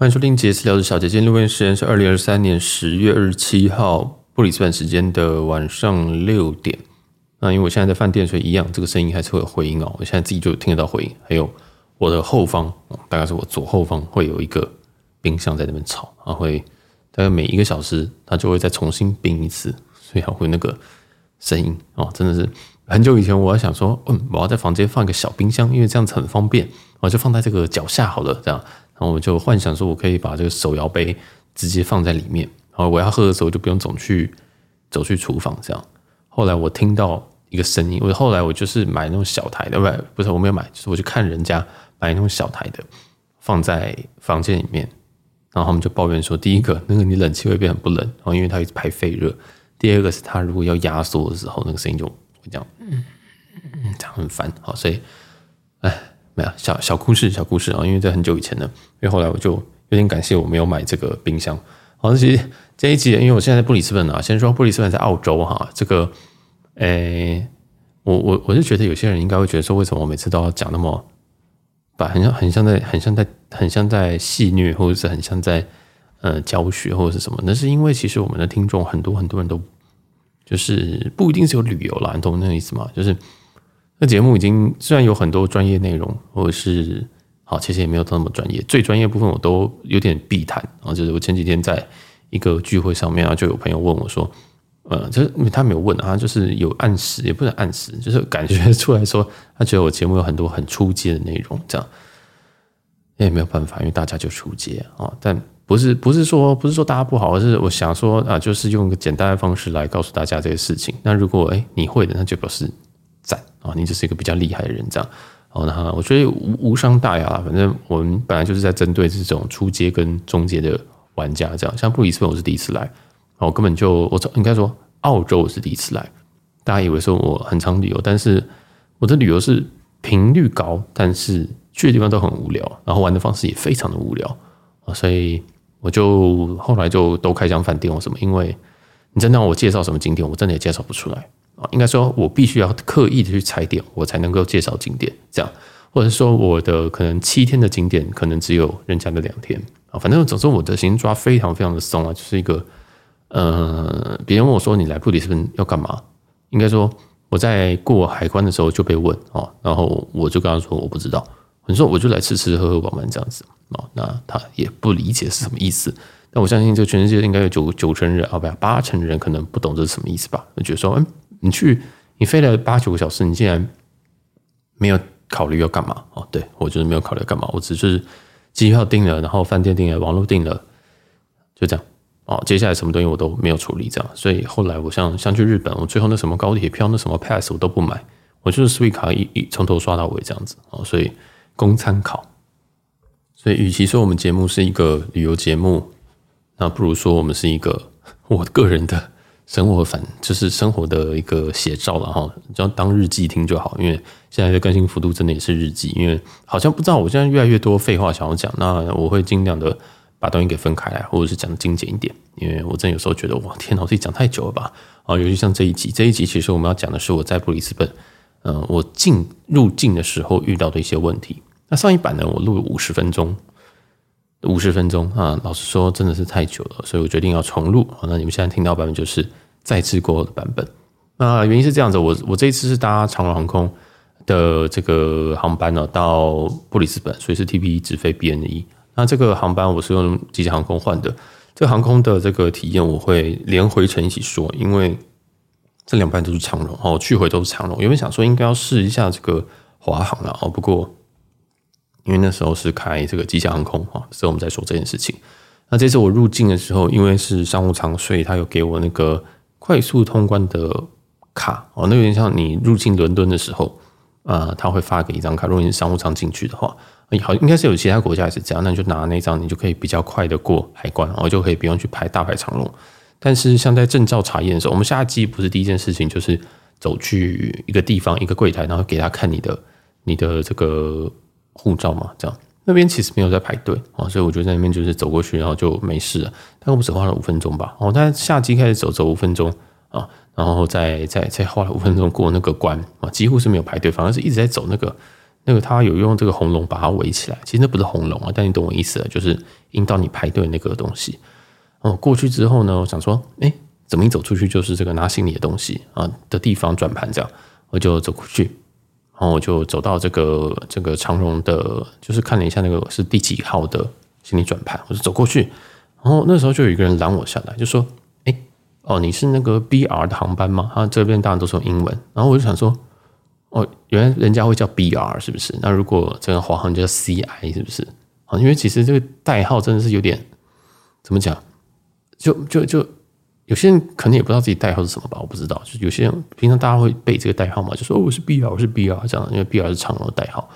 欢迎收听杰斯聊的小姐。今天录音时间是二零二三年十月二十七号布里斯本时间的晚上六点。那因为我现在在饭店，所以一样这个声音还是会有回音哦。我现在自己就听得到回音。还有我的后方，大概是我左后方会有一个冰箱在那边吵，它会大概每一个小时它就会再重新冰一次，所以还会那个声音哦，真的是很久以前我要想说，嗯，我要在房间放一个小冰箱，因为这样子很方便，我就放在这个脚下好了，这样。然后我就幻想说，我可以把这个手摇杯直接放在里面，然后我要喝的时候就不用总去走去厨房这样。后来我听到一个声音，我后来我就是买那种小台的，不不是我没有买，就是我去看人家买那种小台的放在房间里面，然后他们就抱怨说，第一个那个你冷气会变很不冷，然后因为它一直排废热；第二个是它如果要压缩的时候，那个声音就会这样，嗯嗯，这样很烦。好，所以，哎。没有小小故事，小故事啊，因为在很久以前呢，因为后来我就有点感谢我没有买这个冰箱。好，其实这一集，因为我现在在布里斯本啊，先说布里斯本在澳洲哈，这个，诶，我我我是觉得有些人应该会觉得说，为什么我每次都要讲那么，把很像很像在很像在很像在戏谑，或者是很像在呃教学或者是什么？那是因为其实我们的听众很多很多人都就是不一定是有旅游啦，你懂那个意思吗？就是。那节目已经虽然有很多专业内容，或者是好，其实也没有那么专业。最专业部分我都有点避谈啊。就是我前几天在一个聚会上面啊，就有朋友问我说：“呃，就是他没有问啊，就是有暗示，也不能暗示，就是感觉出来说，他觉得我节目有很多很初阶的内容，这样那也没有办法，因为大家就出阶啊。但不是不是说不是说大家不好，而是我想说啊，就是用一个简单的方式来告诉大家这个事情。那如果哎你会的，那就表示。赞啊！你就是一个比较厉害的人，这样哦。那我觉得无无伤大雅啦。反正我们本来就是在针对这种初阶跟中阶的玩家，这样。像布里斯本我是第一次来，我根本就我应该说澳洲我是第一次来。大家以为说我很常旅游，但是我的旅游是频率高，但是去的地方都很无聊，然后玩的方式也非常的无聊啊。所以我就后来就都开箱饭店或什么，因为你真的让我介绍什么景点，我真的也介绍不出来。啊，应该说，我必须要刻意的去踩点，我才能够介绍景点，这样，或者说我的可能七天的景点，可能只有人家的两天啊。反正总之，我的行程抓非常非常的松啊，就是一个，呃，别人问我说你来布里斯本要干嘛？应该说我在过海关的时候就被问啊，然后我就跟他说我不知道，我说我就来吃吃喝喝玩玩这样子啊。那他也不理解是什么意思。但我相信这全世界应该有九九成人啊，不八成人可能不懂这是什么意思吧？我觉得说，嗯。你去，你飞了八九个小时，你竟然没有考虑要干嘛？哦，对，我就是没有考虑干嘛，我只是机票订了，然后饭店订了，网络订了，就这样。哦，接下来什么东西我都没有处理，这样。所以后来我像像去日本，我最后那什么高铁票、那什么 pass 我都不买，我就是 Suica 卡一一从头刷到尾这样子。哦，所以供参考。所以，与其说我们节目是一个旅游节目，那不如说我们是一个 我个人的。生活反就是生活的一个写照了哈，只要当日记听就好。因为现在的更新幅度真的也是日记，因为好像不知道我现在越来越多废话想要讲，那我会尽量的把东西给分开来，或者是讲的精简一点。因为我真有时候觉得哇天哪，我自己讲太久了吧？啊，尤其像这一集，这一集其实我们要讲的是我在布里斯本，嗯，我进入境的时候遇到的一些问题。那上一版呢，我录了五十分钟。五十分钟啊，老实说真的是太久了，所以我决定要重录。那你们现在听到版本就是再制过后的版本。那原因是这样子，我我这一次是搭长荣航空的这个航班呢，到布里斯本，所以是 TP 直飞 BNE。那这个航班我是用吉祥航空换的，这航空的这个体验我会连回程一起说，因为这两班都是长荣哦，去回都是长荣。原本想说应该要试一下这个华航了哦，不过。因为那时候是开这个吉祥航空啊，所以我们在说这件事情。那这次我入境的时候，因为是商务舱，所以他有给我那个快速通关的卡哦，那有点像你入境伦敦的时候啊，他会发给一张卡。如果你是商务舱进去的话，好，应该是有其他国家也是这样，那你就拿那张，你就可以比较快的过海关，然后就可以不用去排大排长龙。但是像在证照查验的时候，我们下机不是第一件事情就是走去一个地方一个柜台，然后给他看你的你的这个。护照嘛，这样那边其实没有在排队啊，所以我就在那边就是走过去，然后就没事了。大概我只花了五分钟吧，哦，但下机开始走走五分钟啊，然后再再再花了五分钟过那个关啊，几乎是没有排队，反而是一直在走那个那个他有用这个红龙把它围起来，其实那不是红龙啊，但你懂我意思了，就是引导你排队那个东西。哦，过去之后呢，我想说，哎，怎么一走出去就是这个拿行李的东西啊的地方转盘这样，我就走过去，然后我就走到这个这个长荣的，就是看了一下那个是第几号的行李转盘，我就走过去，然后那时候就有一个人拦我下来，就说，哎，哦，你是那个 BR 的航班吗？他这边当然都是用英文，然后我就想说，哦，原来人家会叫 BR 是不是？那如果这个华航叫 CI 是不是？啊，因为其实这个代号真的是有点怎么讲？就就就有些人可能也不知道自己代号是什么吧，我不知道。就有些人平常大家会背这个代号嘛，就说哦，我是 BR，我是 BR 这样，因为 BR 是长荣的代号。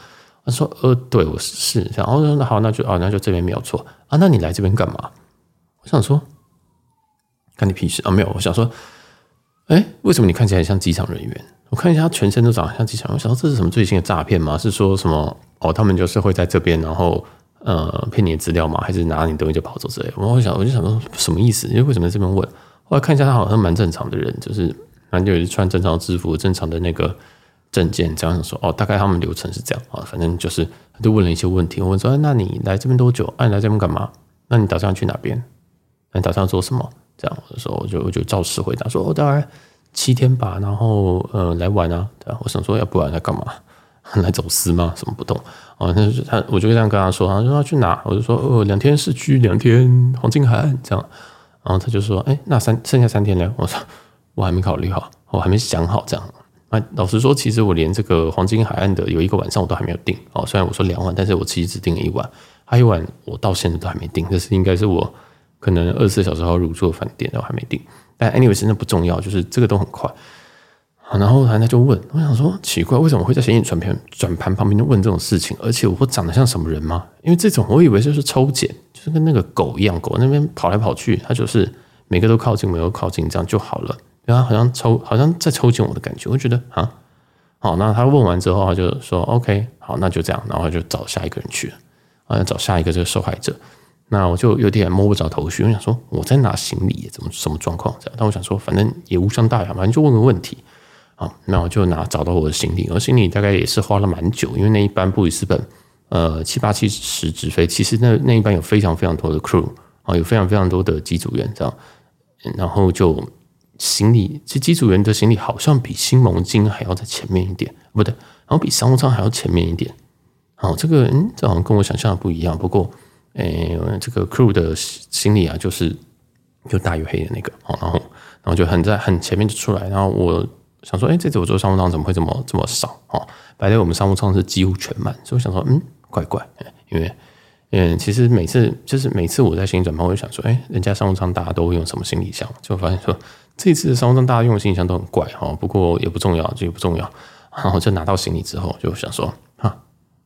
他说呃，对，我是是这样。然后说那好，那就哦，那就这边没有错啊。那你来这边干嘛？我想说，干你屁事啊！没有，我想说，哎，为什么你看起来像机场人员？我看一下他全身都长得像机场。我想说这是什么最新的诈骗吗？是说什么哦？他们就是会在这边，然后。呃，骗你的资料吗？还是拿你东西就跑走之类的？我想，我就想说什么意思？因为为什么在这边问？我看一下，他好像蛮正常的人，就是反正就是穿正常制服、正常的那个证件，这样说哦。大概他们流程是这样啊，反正就是他就问了一些问题。我问说：“那你来这边多久？啊，你来这边干嘛？那你打算去哪边？那你打算做什么？”这样我说，我就我就照实回答说：“我大概七天吧，然后呃来玩啊。”对啊，我想说，要不然来干嘛？来走私吗？什么不懂？哦，那是他，我就这样跟他说，他说要去哪？我就说哦，两天市区，两天黄金海岸这样。然后他就说，哎，那三剩下三天呢？我说我还没考虑好，我还没想好这样。那，老实说，其实我连这个黄金海岸的有一个晚上我都还没有订哦。虽然我说两晚，但是我其实只订了一晚，还有一晚我到现在都还没订。这是应该是我可能二十四小时后入住的饭店，我还没订。但 anyway，真的不重要，就是这个都很快。然后他就问，我想说奇怪，为什么会在行李转盘转盘旁边就问这种事情？而且我长得像什么人吗？因为这种我以为就是抽检，就是跟那个狗一样，狗那边跑来跑去，它就是每个都靠近，每个靠近，这样就好了。然后好像抽，好像在抽检我的感觉，我觉得啊，好。那他问完之后，他就说 OK，好，那就这样，然后就找下一个人去了，啊，找下一个这个受害者。那我就有点摸不着头绪，我想说我在拿行李，怎么什么状况这样？但我想说，反正也无伤大雅，反正就问个问题。好，那我就拿找到我的行李，而行李大概也是花了蛮久，因为那一班布里斯本呃七八七十直飞，其实那那一班有非常非常多的 crew 啊，有非常非常多的机组员这样，然后就行李，其实机组员的行李好像比新盟金还要在前面一点，不对，然后比商务舱还要前面一点。好，这个嗯，这好像跟我想象的不一样。不过，诶，这个 crew 的行李啊，就是就大于黑的那个，好，然后然后就很在很前面就出来，然后我。想说，哎，这次我坐商务舱怎么会这么这么少？哦，白天我们商务舱是几乎全满，所以我想说，嗯，怪怪，因为，嗯，其实每次就是每次我在行李转盘，我就想说，哎，人家商务舱大家都会用什么行李箱？就发现说，这次商务舱大家用的行李箱都很怪，哈，不过也不重要，这也不重要。然后就拿到行李之后，就想说，啊，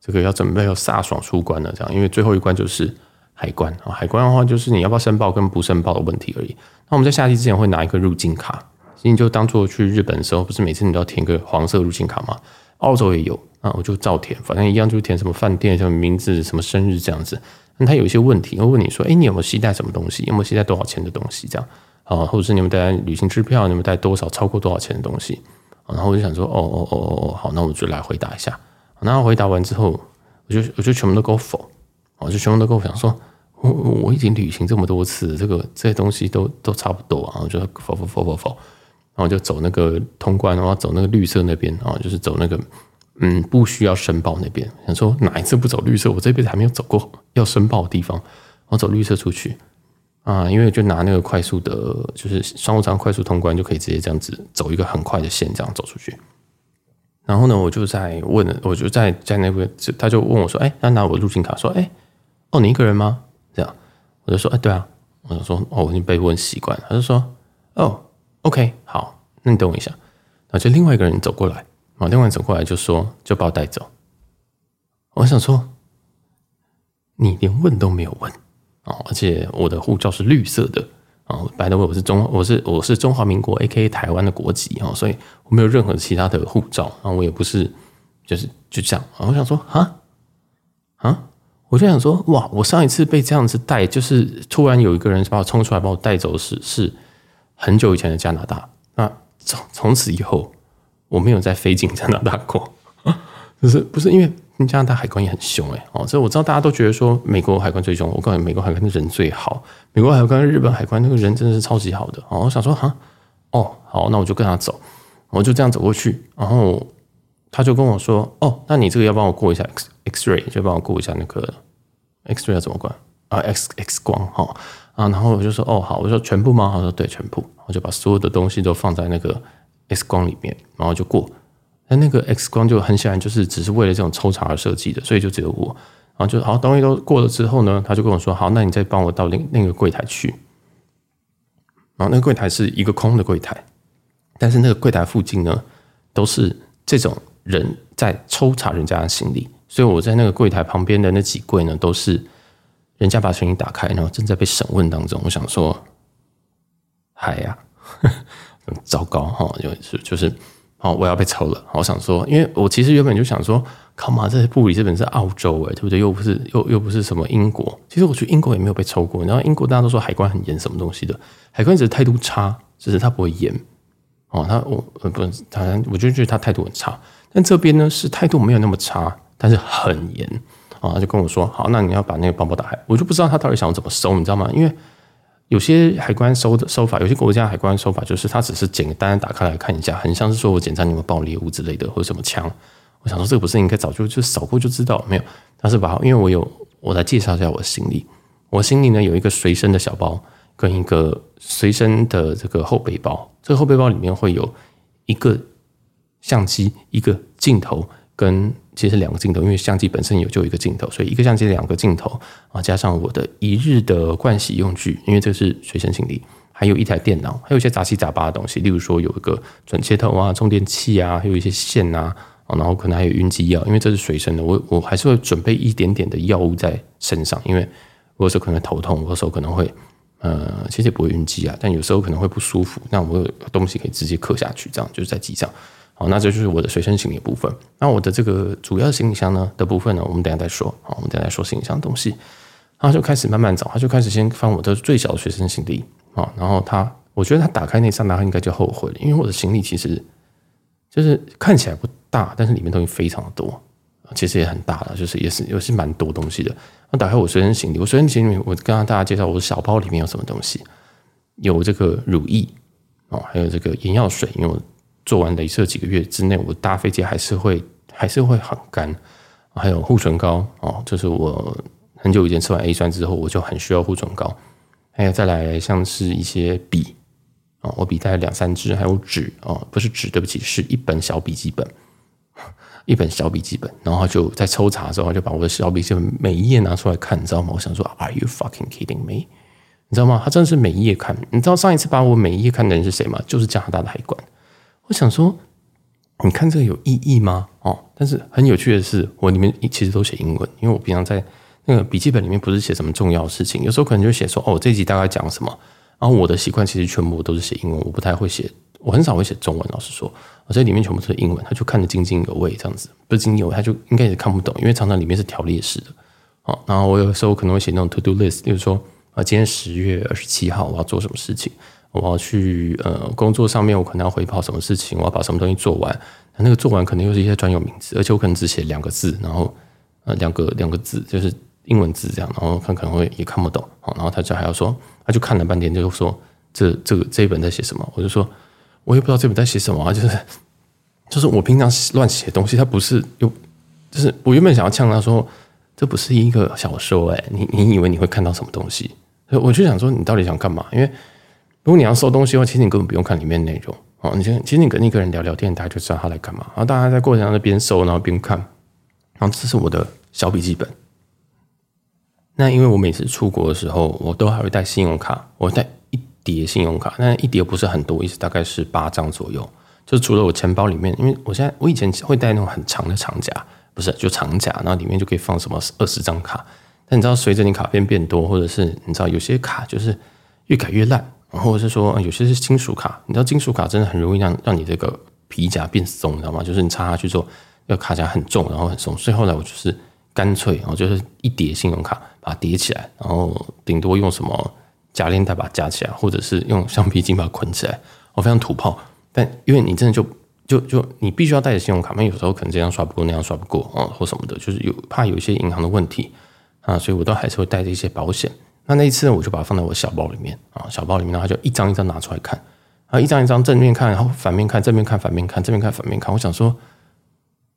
这个要准备要飒爽出关了，这样，因为最后一关就是海关啊，海关的话就是你要不要申报跟不申报的问题而已。那我们在下机之前会拿一个入境卡。你就当做去日本的时候，不是每次你都要填个黄色入境卡吗？澳洲也有啊，我就照填，反正一样，就填什么饭店、什么名字、什么生日这样子。那他有一些问题，会问你说：“哎，你有没有携带什么东西？有没有携带多少钱的东西？这样啊，或者是你们带旅行支票？你们带多少超过多少钱的东西？”然后我就想说：“哦哦哦哦哦，好，那我就来回答一下。”然后回答完之后，我就我就全部都给我否，我就全部都跟我讲说：“我我已经旅行这么多次，这个这些东西都都差不多啊。”我就否否否否否。然后就走那个通关，然后走那个绿色那边啊，就是走那个嗯，不需要申报那边。想说哪一次不走绿色？我这辈子还没有走过要申报的地方，我走绿色出去啊，因为就拿那个快速的，就是商务舱快速通关就可以直接这样子走一个很快的线，这样走出去。然后呢，我就在问，我就在在那边，他就问我说：“哎，那拿我入境卡。”说：“哎，哦，你一个人吗？”这样，我就说：“哎，对啊。”我就说：“哦，我已经被问习惯了。”他就说：“哦。” OK，好，那你等我一下。然后就另外一个人走过来，啊，另外走过来就说，就把我带走。我想说，你连问都没有问啊！而且我的护照是绿色的啊，by the way，我是中，我是我是中华民国 AKA 台湾的国籍啊，所以我没有任何其他的护照啊，我也不是，就是就这样。我想说，啊啊，我就想说，哇，我上一次被这样子带，就是突然有一个人把我冲出来把我带走时是。很久以前的加拿大，那从从此以后，我没有再飞进加拿大过，就是不是因为加拿大海关也很凶哎哦，所以我知道大家都觉得说美国海关最凶，我告诉你，美国海关的人最好，美国海关、日本海关那个人真的是超级好的。哦。我想说哈，哦好，那我就跟他走，我就这样走过去，然后他就跟我说，哦，那你这个要帮我过一下 X X ray，就帮我过一下那个 X ray 要怎么过啊？X X 光哈。啊，然后我就说，哦好，我说全部吗？他说对，全部，我就把所有的东西都放在那个 X 光里面，然后就过。那那个 X 光就很显然就是只是为了这种抽查而设计的，所以就只有我，然后就好东西都过了之后呢，他就跟我说：“好，那你再帮我到那那个柜台去。”然后那个柜台是一个空的柜台，但是那个柜台附近呢都是这种人在抽查人家的行李，所以我在那个柜台旁边的那几柜呢都是人家把行李打开，然后正在被审问当中。我想说，嗨呀，很糟糕哈，就是就是。好，我要被抽了。我想说，因为我其实原本就想说，靠嘛，这布里斯本是澳洲诶，对不对？又不是又又不是什么英国。其实我去英国也没有被抽过。然后英国大家都说海关很严，什么东西的？海关只是态度差，只是他不会严。哦，他我不是他，我就觉得他态度很差。但这边呢是态度没有那么差，但是很严。啊，他就跟我说，好，那你要把那个包包打开。我就不知道他到底想要怎么收，你知道吗？因为。有些海关收的收法，有些国家海关收法就是他只是简单打开来看一下，很像是说我检查你们爆猎物之类的，或者什么枪。我想说这个不是应该早就就扫过就知道没有？他是把因为我有我来介绍一下我的行李，我行李呢有一个随身的小包跟一个随身的这个后背包，这个后背包里面会有一个相机、一个镜头跟。其实两个镜头，因为相机本身有就一个镜头，所以一个相机两个镜头啊，加上我的一日的盥洗用具，因为这是随身行李，还有一台电脑，还有一些杂七杂八的东西，例如说有一个转接头啊、充电器啊，还有一些线啊，然后可能还有晕机药，因为这是随身的，我我还是会准备一点点的药物在身上，因为我有时候可能头痛，我有时候可能会呃，其实不会晕机啊，但有时候可能会不舒服，那我有东西可以直接刻下去，这样就是在机上。好，那这就是我的随身行李部分。那我的这个主要行李箱呢的部分呢，我们等下再说。好，我们等下再说行李箱的东西。他就开始慢慢找，他就开始先翻我的最小的随身行李。啊，然后他，我觉得他打开那刹那，他应该就后悔了，因为我的行李其实就是看起来不大，但是里面东西非常的多，其实也很大了，就是也是也是蛮多东西的。那打开我随身行李，我随身行李，我刚刚大家介绍我的小包里面有什么东西？有这个乳液哦，还有这个眼药水，因为我。做完镭射几个月之内，我搭飞机还是会还是会很干。还有护唇膏哦，就是我很久以前吃完 A 酸之后，我就很需要护唇膏。还有再来像是一些笔啊，我笔带两三支，还有纸哦，不是纸，对不起，是一本小笔记本，一本小笔记本。然后就在抽查的时候，就把我的小笔记本每一页拿出来看，你知道吗？我想说，Are you fucking kidding me？你知道吗？他真的是每一页看。你知道上一次把我每一页看的人是谁吗？就是加拿大的海关。我想说，你看这个有意义吗？哦，但是很有趣的是，我里面其实都写英文，因为我平常在那个笔记本里面不是写什么重要事情，有时候可能就写说，哦，这集大概讲什么。然后我的习惯其实全部都是写英文，我不太会写，我很少会写中文。老实说，我这里面全部都是英文，他就看得津津有味这样子，不是津津有味，他就应该也看不懂，因为常常里面是条列式的。哦，然后我有时候可能会写那种 to do list，例如说，啊，今天十月二十七号我要做什么事情。我要去呃工作上面，我可能要回报什么事情，我要把什么东西做完。那个做完可能又是一些专有名词，而且我可能只写两个字，然后呃两个两个字就是英文字这样，然后他可能会也看不懂。好然后他就还要说，他就看了半天，就说这这个这一本在写什么？我就说我也不知道这本在写什么啊，就是就是我平常乱写东西，他不是有就是我原本想要呛他说，这不是一个小说哎，你你以为你会看到什么东西？我就想说你到底想干嘛？因为如果你要收东西的话，其实你根本不用看里面内容哦。你先，其实你跟一个人聊聊天，大家就知道他来干嘛。然后大家在过程当中边收，然后边看。然后这是我的小笔记本。那因为我每次出国的时候，我都还会带信用卡，我带一叠信用卡，那一叠不是很多，意思大概是八张左右。就除了我钱包里面，因为我现在我以前会带那种很长的长夹，不是就长夹，然后里面就可以放什么二十张卡。但你知道，随着你卡片变多，或者是你知道有些卡就是越改越烂。或者是说，有些是金属卡，你知道金属卡真的很容易让让你这个皮夹变松，你知道吗？就是你插下去之后，要卡夹很重，然后很松。所以后来我就是干脆，我就是一叠信用卡把它叠起来，然后顶多用什么夹链带把它夹起来，或者是用橡皮筋把它捆起来。我非常土炮，但因为你真的就就就你必须要带着信用卡，那有时候可能这样刷不过，那样刷不过啊、哦，或什么的，就是有怕有一些银行的问题啊，所以我都还是会带着一些保险。那那一次呢，我就把它放在我小包里面啊，小包里面，然后就一张一张拿出来看啊，一张一张正面看，然后反面看，正面看，反面看，正面看，反面看。我想说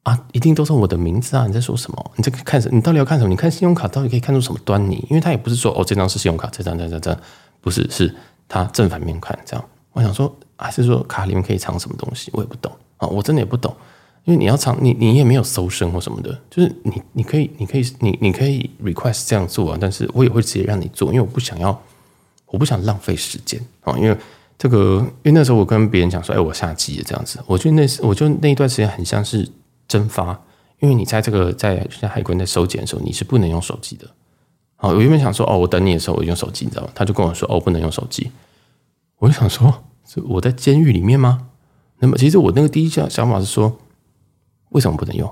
啊，一定都是我的名字啊！你在说什么？你在看什？你到底要看什么？你看信用卡到底可以看出什么端倪？因为他也不是说哦，这张是信用卡，这张这张这张不是，是他正反面看这样。我想说，还是说卡里面可以藏什么东西？我也不懂啊，我真的也不懂。因为你要藏，你你也没有搜身或什么的，就是你你可以你可以你你可以 request 这样做啊，但是我也会直接让你做，因为我不想要，我不想浪费时间啊。因为这个，因为那时候我跟别人讲说，哎，我下机了这样子，我觉得那我就那一段时间很像是蒸发，因为你在这个在在海关在收检的时候，你是不能用手机的。好，我原本想说，哦，我等你的时候我用手机，你知道吗？他就跟我说，哦，不能用手机。我就想说，我在监狱里面吗？那么，其实我那个第一想想法是说，为什么不能用？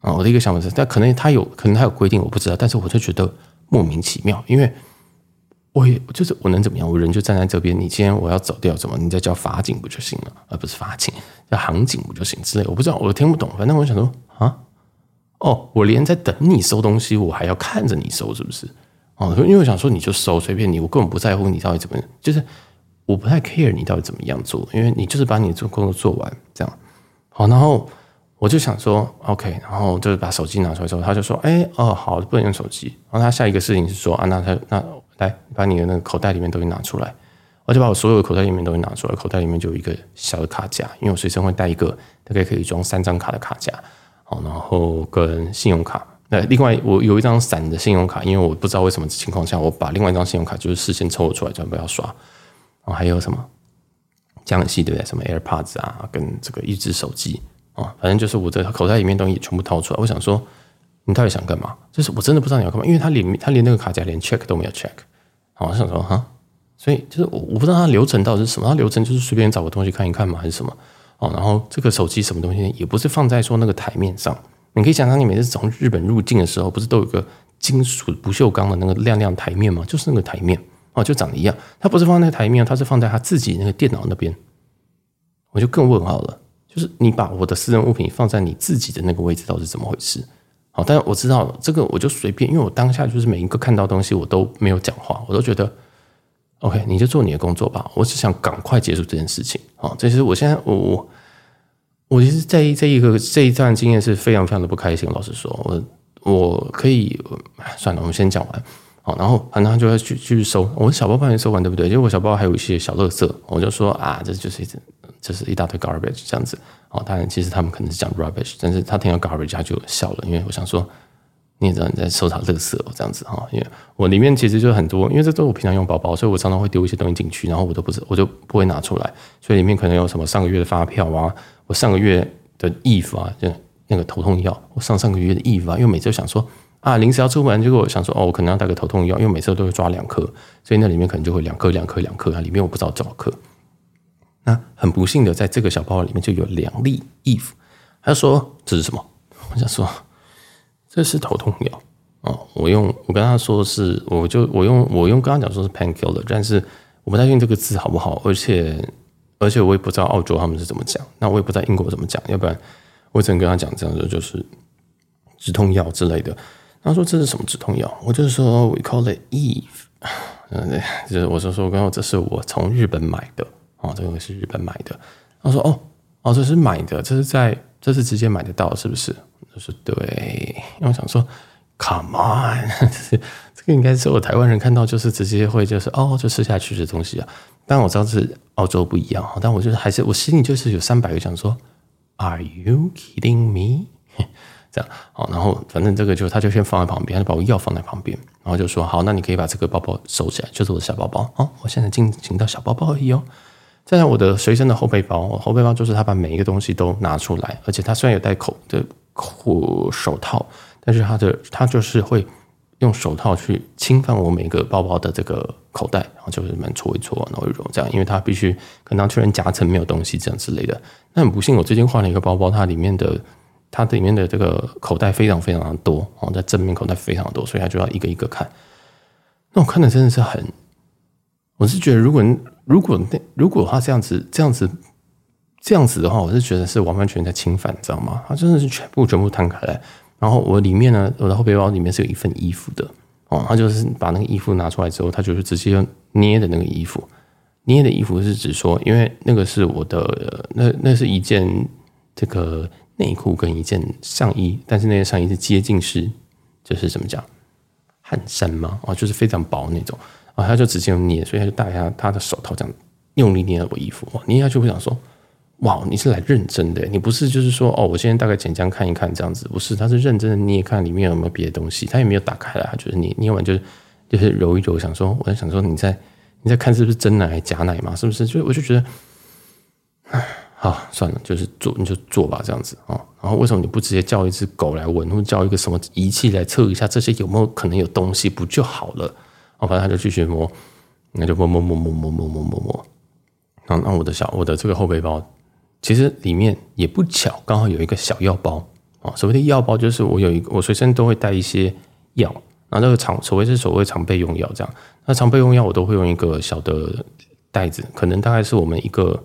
啊，我的一个想法是，但可能他有可能他有规定，我不知道。但是我就觉得莫名其妙，因为我也就是我能怎么样？我人就站在这边，你今天我要走掉，怎么？你再叫法警不就行了？而不是法警，叫航警不就行之类？我不知道，我听不懂。反正我想说啊，哦，我连在等你收东西，我还要看着你收，是不是？哦，因为我想说，你就收随便你，我根本不在乎你到底怎么，就是我不太 care 你到底怎么样做，因为你就是把你的工作做完这样。好，然后我就想说，OK，然后就是把手机拿出来之后，他就说，哎，哦，好，不能用手机。然后他下一个事情是说，啊，那他那来把你的那个口袋里面东西拿出来，我就把我所有的口袋里面东西拿出来，口袋里面就有一个小的卡夹，因为我随身会带一个大概可以装三张卡的卡夹，好，然后跟信用卡。那另外，我有一张散的信用卡，因为我不知道为什么情况下，我把另外一张信用卡就是事先抽了出来，准备要刷。然后还有什么江西对不对？什么 AirPods 啊，跟这个一支手机啊，反正就是我这口袋里面东西全部掏出来。我想说，你到底想干嘛？就是我真的不知道你要干嘛，因为他连他连那个卡夹连 check 都没有 check。好，我想说哈，所以就是我我不知道他流程到底是什么，他流程就是随便找个东西看一看嘛，还是什么？哦，然后这个手机什么东西也不是放在说那个台面上。你可以想象，你每次从日本入境的时候，不是都有个金属不锈钢的那个亮亮台面吗？就是那个台面哦，就长得一样。他不是放在台面，他是放在他自己那个电脑那边。我就更问号了，就是你把我的私人物品放在你自己的那个位置，到底是怎么回事？好，但是我知道这个，我就随便，因为我当下就是每一个看到东西，我都没有讲话，我都觉得 OK，你就做你的工作吧。我只想赶快结束这件事情啊！这是我现在我我。我其实这一这一个这一段经验是非常非常的不开心。老实说，我我可以算了，我们先讲完好，然后反正他就会去去收，我小包包也收完，对不对？因为我小包还有一些小垃圾，我就说啊，这就是一这是一大堆 garbage 这样子。哦，当然其实他们可能是讲 rubbish，但是他听到 garbage 他就笑了，因为我想说你也知道你在收藏垃圾哦，这样子哈。因为我里面其实就很多，因为这都是我平常用包包，所以我常常会丢一些东西进去，然后我都不是我就不会拿出来，所以里面可能有什么上个月的发票啊。我上个月的衣服啊，就那个头痛药。我上上个月的衣服啊，因为每次都想说啊，临时要出门，结果我想说哦，我可能要带个头痛药，因为每次都会抓两颗，所以那里面可能就会两颗、两颗、两颗啊，里面我不知道多少颗。那很不幸的，在这个小包里面就有两粒衣服。他说这是什么？我想说这是头痛药哦。我用我跟他说是，我就我用我用刚刚讲说是 painkiller，但是我不太确定这个字好不好，而且。而且我也不知道澳洲他们是怎么讲，那我也不知道英国怎么讲，要不然我只能跟他讲这样子，就是止痛药之类的。他说这是什么止痛药？我就是说 we call it Eve，嗯，就是我说说刚刚这是我从日本买的哦，这个是日本买的。他说哦哦，这是买的，这是在这是直接买得到是不是？我说对，因为我想说 come on，这个应该是我台湾人看到就是直接会就是哦就吃下去的东西啊。但我知道是澳洲不一样，但我就是还是我心里就是有三百个想说，Are you kidding me？这样好，然后反正这个就他就先放在旁边，他就把我药放在旁边，然后就说好，那你可以把这个包包收起来，就是我的小包包哦。我现在进行到小包包而已哦。再来我的随身的后背包，后背包就是他把每一个东西都拿出来，而且他虽然有戴口的口手套，但是他的他就是会。用手套去侵犯我每个包包的这个口袋，然后就是蛮搓一搓，揉一揉这样，因为它必须可能确认夹层没有东西这样之类的。那很不幸，我最近换了一个包包，它里面的它里面的这个口袋非常非常的多，哦，在正面口袋非常多，所以它就要一个一个看。那我看的真的是很，我是觉得如果如果那如果他这样子这样子这样子的话，我是觉得是完完全全在侵犯，你知道吗？他真的是全部全部摊开来，然后我里面呢，我的后背包里面是有一份衣服的哦，他就是把那个衣服拿出来之后，他就是直接捏的那个衣服，捏的衣服是指说，因为那个是我的，那那是一件这个内裤跟一件上衣，但是那件上衣是接近是，就是怎么讲，汗衫嘛，哦，就是非常薄那种，啊，他就直接捏，所以他就戴下他的手套这样用力捏了我衣服，捏下去我想说。哇，你是来认真的，你不是就是说哦，我现在大概简单看一看这样子，不是，他是认真的捏看里面有没有别的东西，他也没有打开来，就是捏捏完就是就是揉一揉，想说我在想说你在你在看是不是真奶还假奶嘛，是不是？就我就觉得，唉，好算了，就是做你就做吧这样子啊。然后为什么你不直接叫一只狗来闻，或叫一个什么仪器来测一下这些有没有可能有东西，不就好了？哦反正他就继续摸，那就摸摸摸摸摸摸摸摸摸，然后那我的小我的这个后背包。其实里面也不巧，刚好有一个小药包啊。所谓的药包，就是我有一，我随身都会带一些药。然后那个常所谓是所谓常备用药这样。那常备用药我都会用一个小的袋子，可能大概是我们一个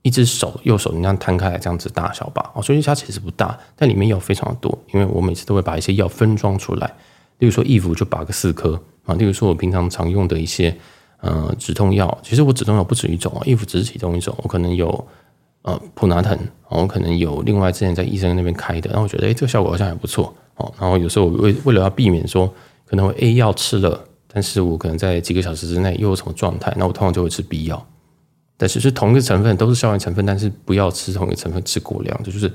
一只手右手那样摊开来这样子大小吧。哦，所以它其实不大，但里面药非常的多，因为我每次都会把一些药分装出来。例如说衣服就拔个四颗啊，例如说我平常常用的一些呃止痛药，其实我止痛药不止一种啊，衣服只是其中一种，我可能有。呃，普拿疼，我可能有另外之前在医生那边开的，然后我觉得，哎，这个效果好像还不错哦。然后有时候我为为了要避免说可能我 A 药吃了，但是我可能在几个小时之内又有什么状态，那我通常就会吃 B 药。但是是同一个成分，都是消炎成分，但是不要吃同一个成分吃过量，这就是，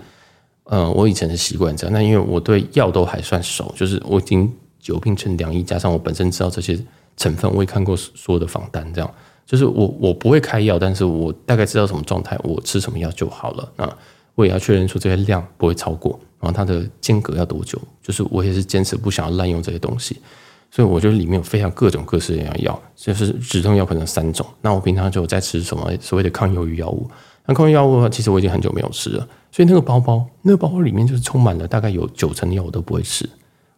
呃，我以前的习惯这样。那因为我对药都还算熟，就是我已经久病成良医，加上我本身知道这些成分，我也看过所有的仿单这样。就是我我不会开药，但是我大概知道什么状态，我吃什么药就好了。那我也要确认出这些量不会超过，然后它的间隔要多久。就是我也是坚持不想要滥用这些东西，所以我觉得里面有非常各种各式样的药，就是止痛药可能三种。那我平常就在吃什么所谓的抗忧郁药物。那抗忧郁药物的话，其实我已经很久没有吃了，所以那个包包，那个包包里面就是充满了大概有九成的药我都不会吃。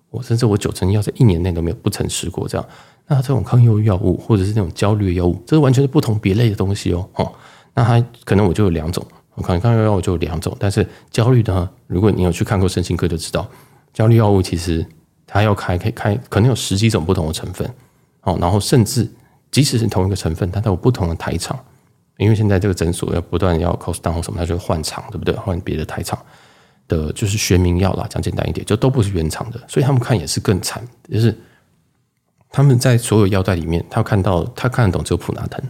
我甚至我九成药在一年内都没有不曾吃过这样。那这种抗忧郁药物，或者是那种焦虑药物，这是完全是不同别类的东西哦。哦，那它可能我就有两种，我看抗忧郁药物就有两种，但是焦虑的呢，如果你有去看过身心科就知道，焦虑药物其实它要开可以开，可能有十几种不同的成分。哦，然后甚至即使是同一个成分，它都有不同的台厂，因为现在这个诊所要不断要 cost down 什么，它就换厂，对不对？换别的台厂的，就是学名药啦，讲简单一点，就都不是原厂的，所以他们看也是更惨，就是。他们在所有药袋里面，他看到他看得懂只有普拿疼，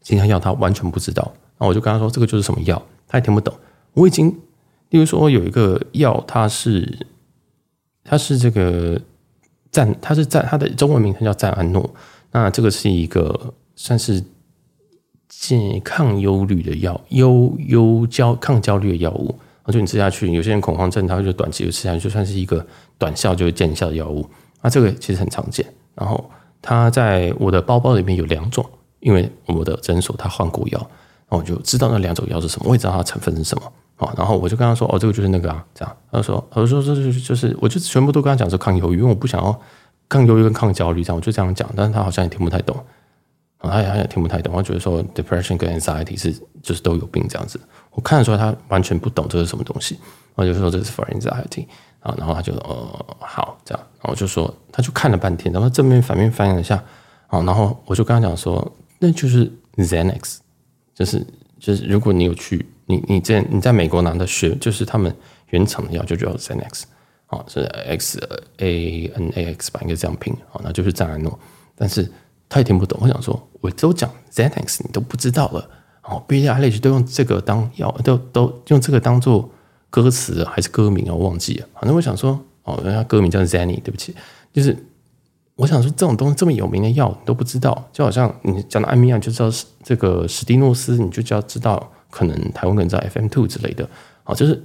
其他药他完全不知道。然后我就跟他说：“这个就是什么药？”他也听不懂。我已经，例如说有一个药，它是它是这个赞，它是赞，它的中文名称叫赞安诺。那这个是一个算是健抗忧虑的药，忧忧焦抗焦虑的药物。然后就你吃下去，有些人恐慌症，他会就短期就吃下去，就算是一个短效就会见效的药物。那这个其实很常见，然后它在我的包包里面有两种，因为我的诊所他换过药，然后我就知道那两种药是什么，我也知道它成分是什么，好，然后我就跟他说，哦，这个就是那个啊，这样，他说，他说这就是就是，我就全部都跟他讲说抗忧郁，因为我不想要抗忧郁跟抗焦虑这样，我就这样讲，但是他好像也听不太懂，他也好像也听不太懂，我觉得说 depression 跟 anxiety 是就是都有病这样子，我看得出来他完全不懂这是什么东西，我就说这是 for anxiety。啊，然后他就呃好这样，然后就说他就看了半天，然后正面反面翻了一下，啊，然后我就跟他讲说，那就是 Xanax，就是就是如果你有去你你在你在美国拿的血，就是他们原厂的药就叫 Xanax，啊是 X A N A X 吧，应该这样拼，啊，那就是赞安诺，但是他也听不懂，我想说我都讲 Xanax 你都不知道了，哦，Billie Eilish 都用这个当药，都都用这个当做。歌词还是歌名啊？我忘记了。反正我想说，哦，人家歌名叫 Xanny，对不起，就是我想说，这种东西这么有名的药你都不知道，就好像你讲到安眠药，就知道这个史蒂诺斯，你就要知道，可能台湾可能知道 FM Two 之类的。好，就是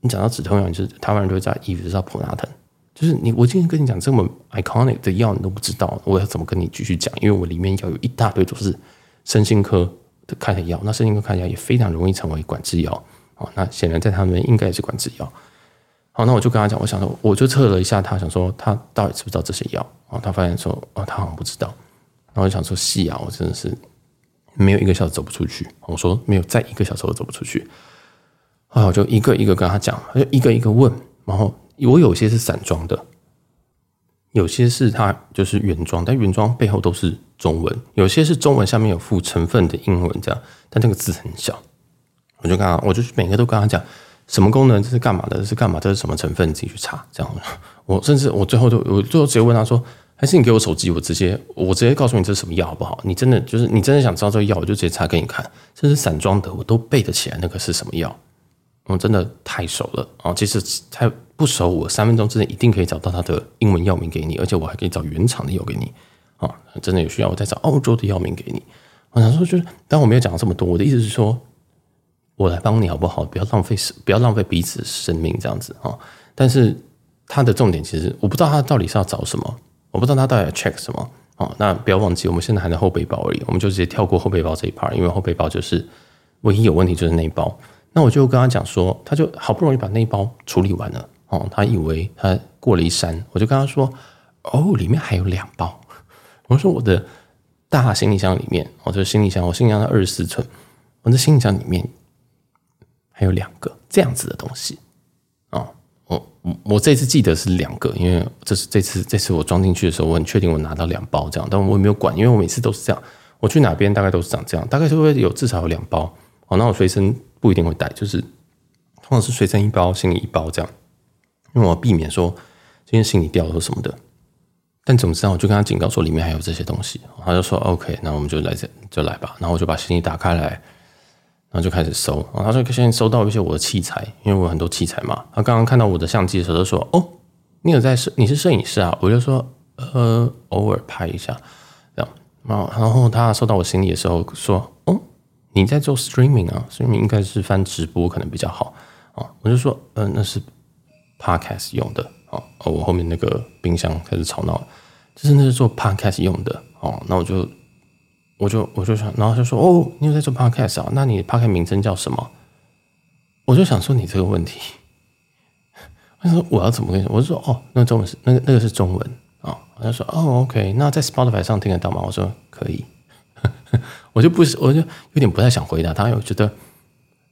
你讲到止痛药，就是台湾人都会在，以为知道普拿疼，就是你我今天跟你讲这么 iconic 的药，你都不知道，我要怎么跟你继续讲？因为我里面要有一大堆都是身心科的开的药，那身心科开的药也非常容易成为管制药。哦，那显然在他们应该也是管制药。好，那我就跟他讲，我想说，我就测了一下他，想说他到底知不知道这些药？哦，他发现说，哦，他好像不知道。然后我就想说，是啊，我真的是没有一个小时走不出去。我说没有，再一个小时我走不出去。啊，我就一个一个跟他讲，就一个一个问。然后我有些是散装的，有些是他就是原装，但原装背后都是中文。有些是中文下面有附成分的英文这样，但那个字很小。我就跟他，我就每个都跟他讲什么功能，这是干嘛的，这是干嘛，这是什么成分，你自己去查。这样，我甚至我最后就我最后直接问他说。还是你给我手机，我直接我直接告诉你这是什么药好不好？你真的就是你真的想知道这个药，我就直接查给你看。这是散装的，我都背得起来，那个是什么药？我真的太熟了啊！即使太不熟，我三分钟之内一定可以找到他的英文药名给你，而且我还可以找原厂的药给你啊！真的有需要，我再找澳洲的药名给你。我想说，就是但我没有讲这么多，我的意思是说，我来帮你好不好？不要浪费不要浪费彼此生命这样子啊！但是他的重点其实我不知道他到底是要找什么。我不知道他到底要 check 什么哦，那不要忘记，我们现在还在后背包而已，我们就直接跳过后背包这一 part，因为后背包就是唯一有问题就是那一包。那我就跟他讲说，他就好不容易把那一包处理完了哦，他以为他过了一山，我就跟他说，哦，里面还有两包。我说我的大行李箱里面，我这行李箱，我行李箱二十四寸，我的行李箱里面还有两个这样子的东西啊。我我这次记得是两个，因为这是这次这次我装进去的时候，我很确定我拿到两包这样，但我也没有管，因为我每次都是这样，我去哪边大概都是长这样，大概就会有至少有两包哦。那我随身不一定会带，就是通常是随身一包，行李一包这样，因为我要避免说今天行李掉了什么的。但总之啊，我就跟他警告说里面还有这些东西，他就说 OK，那我们就来这就来吧。然后我就把行李打开来。然后就开始搜，然后他就先搜到一些我的器材，因为我有很多器材嘛。他刚刚看到我的相机的时候，就说：“哦，你有在摄？你是摄影师啊？”我就说：“呃，偶尔拍一下。”这样，然后他收到我行李的时候说：“哦，你在做 streaming 啊？streaming 应该是翻直播可能比较好啊。”我就说：“嗯、那是 podcast 用的啊。”我后面那个冰箱开始吵闹，就是那是做 podcast 用的哦。那我就。我就我就想，然后就说哦，你有在做 podcast 啊？那你 podcast 名称叫什么？我就想说你这个问题，他说我要怎么跟你说？我就说哦，那中文是那个那个是中文啊。他就说哦，OK，那在 Spotify 上听得到吗？我说可以。我就不是，我就有点不太想回答他，因为我觉得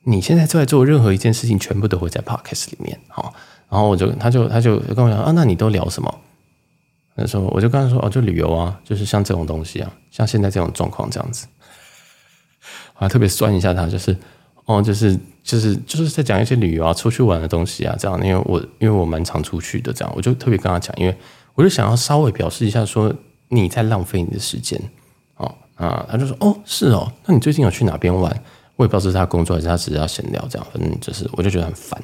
你现在在做任何一件事情，全部都会在 podcast 里面啊。然后我就他就他就跟我讲啊，那你都聊什么？那时候我就跟他说哦，就旅游啊，就是像这种东西啊，像现在这种状况这样子，我还特别酸一下他，就是哦，就是就是就是在讲一些旅游啊、出去玩的东西啊，这样，因为我因为我蛮常出去的，这样，我就特别跟他讲，因为我就想要稍微表示一下，说你在浪费你的时间啊，他就说哦，是哦，那你最近有去哪边玩？我也不知道是他工作还是他只是要闲聊这样，反正就是我就觉得很烦。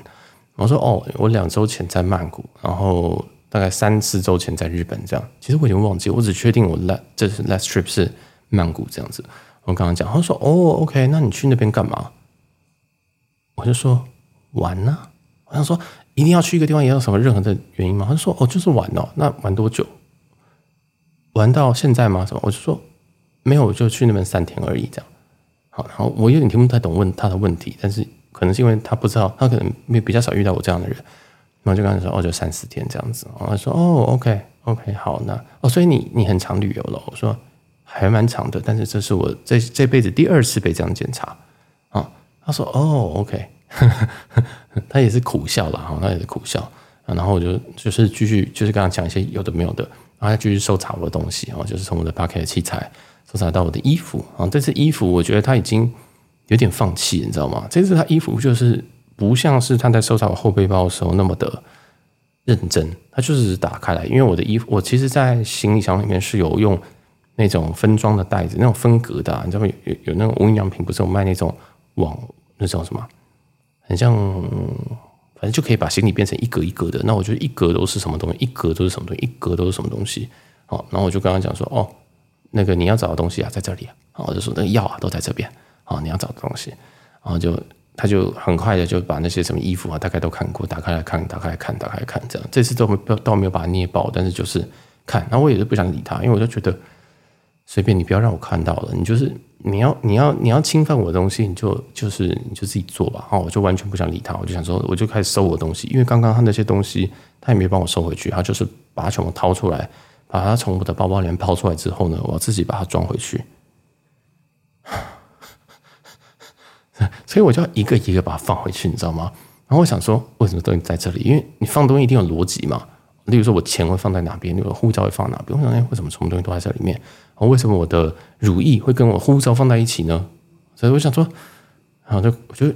我说哦，我两周前在曼谷，然后。大概三四周前在日本这样，其实我已经忘记，我只确定我 last 这是 last trip 是曼谷这样子。我刚刚讲，他说哦，OK，那你去那边干嘛？我就说玩呐、我想说一定要去一个地方，也有什么任何的原因吗？他说哦，就是玩哦。那玩多久？玩到现在吗？什么？我就说没有，我就去那边三天而已这样。好，然后我有点听不太懂问他的问题，但是可能是因为他不知道，他可能没比较少遇到我这样的人。然后就跟他说，哦，就三四天这样子。然后他说，哦，OK，OK，好，那哦，所以你你很常旅游了。我说还蛮长的，但是这是我这这辈子第二次被这样检查啊。他说，哦，OK，他也是苦笑了哈，他也是苦笑。然后我就就是继续就是跟他讲一些有的没有的，然后他继续搜查我的东西，然后就是从我的 Podcast 器材搜查到我的衣服啊。这次衣服我觉得他已经有点放弃，你知道吗？这次他衣服就是。不像是他在搜查我后背包的时候那么的认真，他就是打开来，因为我的衣服，我其实，在行李箱里面是有用那种分装的袋子，那种分隔的，你知道吗？有有那种无印良品不是有卖那种网那种什么，很像，反正就可以把行李变成一格一格的。那我觉得一格都是什么东西，一格都是什么东西，一格都是什么东西。好，然后我就跟他讲说，哦，那个你要找的东西啊，在这里啊。好，我就说那个药啊都在这边。啊，你要找的东西，然后就。他就很快的就把那些什么衣服啊，大概都看过，打开来看，打开来看，打开来看，这样。这次都没倒没有把它捏爆，但是就是看。然后我也是不想理他，因为我就觉得随便你不要让我看到了，你就是你要你要你要侵犯我的东西，你就就是你就自己做吧。哦，我就完全不想理他，我就想说，我就开始收我的东西，因为刚刚他那些东西他也没帮我收回去，他就是把它全部掏出来，把它从我的包包里面抛出来之后呢，我要自己把它装回去。所以我就要一个一个把它放回去，你知道吗？然后我想说，为什么东西在这里？因为你放东西一定有逻辑嘛。例如说，我钱会放在哪边？例如护照会放哪边？我想，哎，为什么什么东西都在这里面？然后为什么我的乳液会跟我护照放在一起呢？所以我想说，然后就我就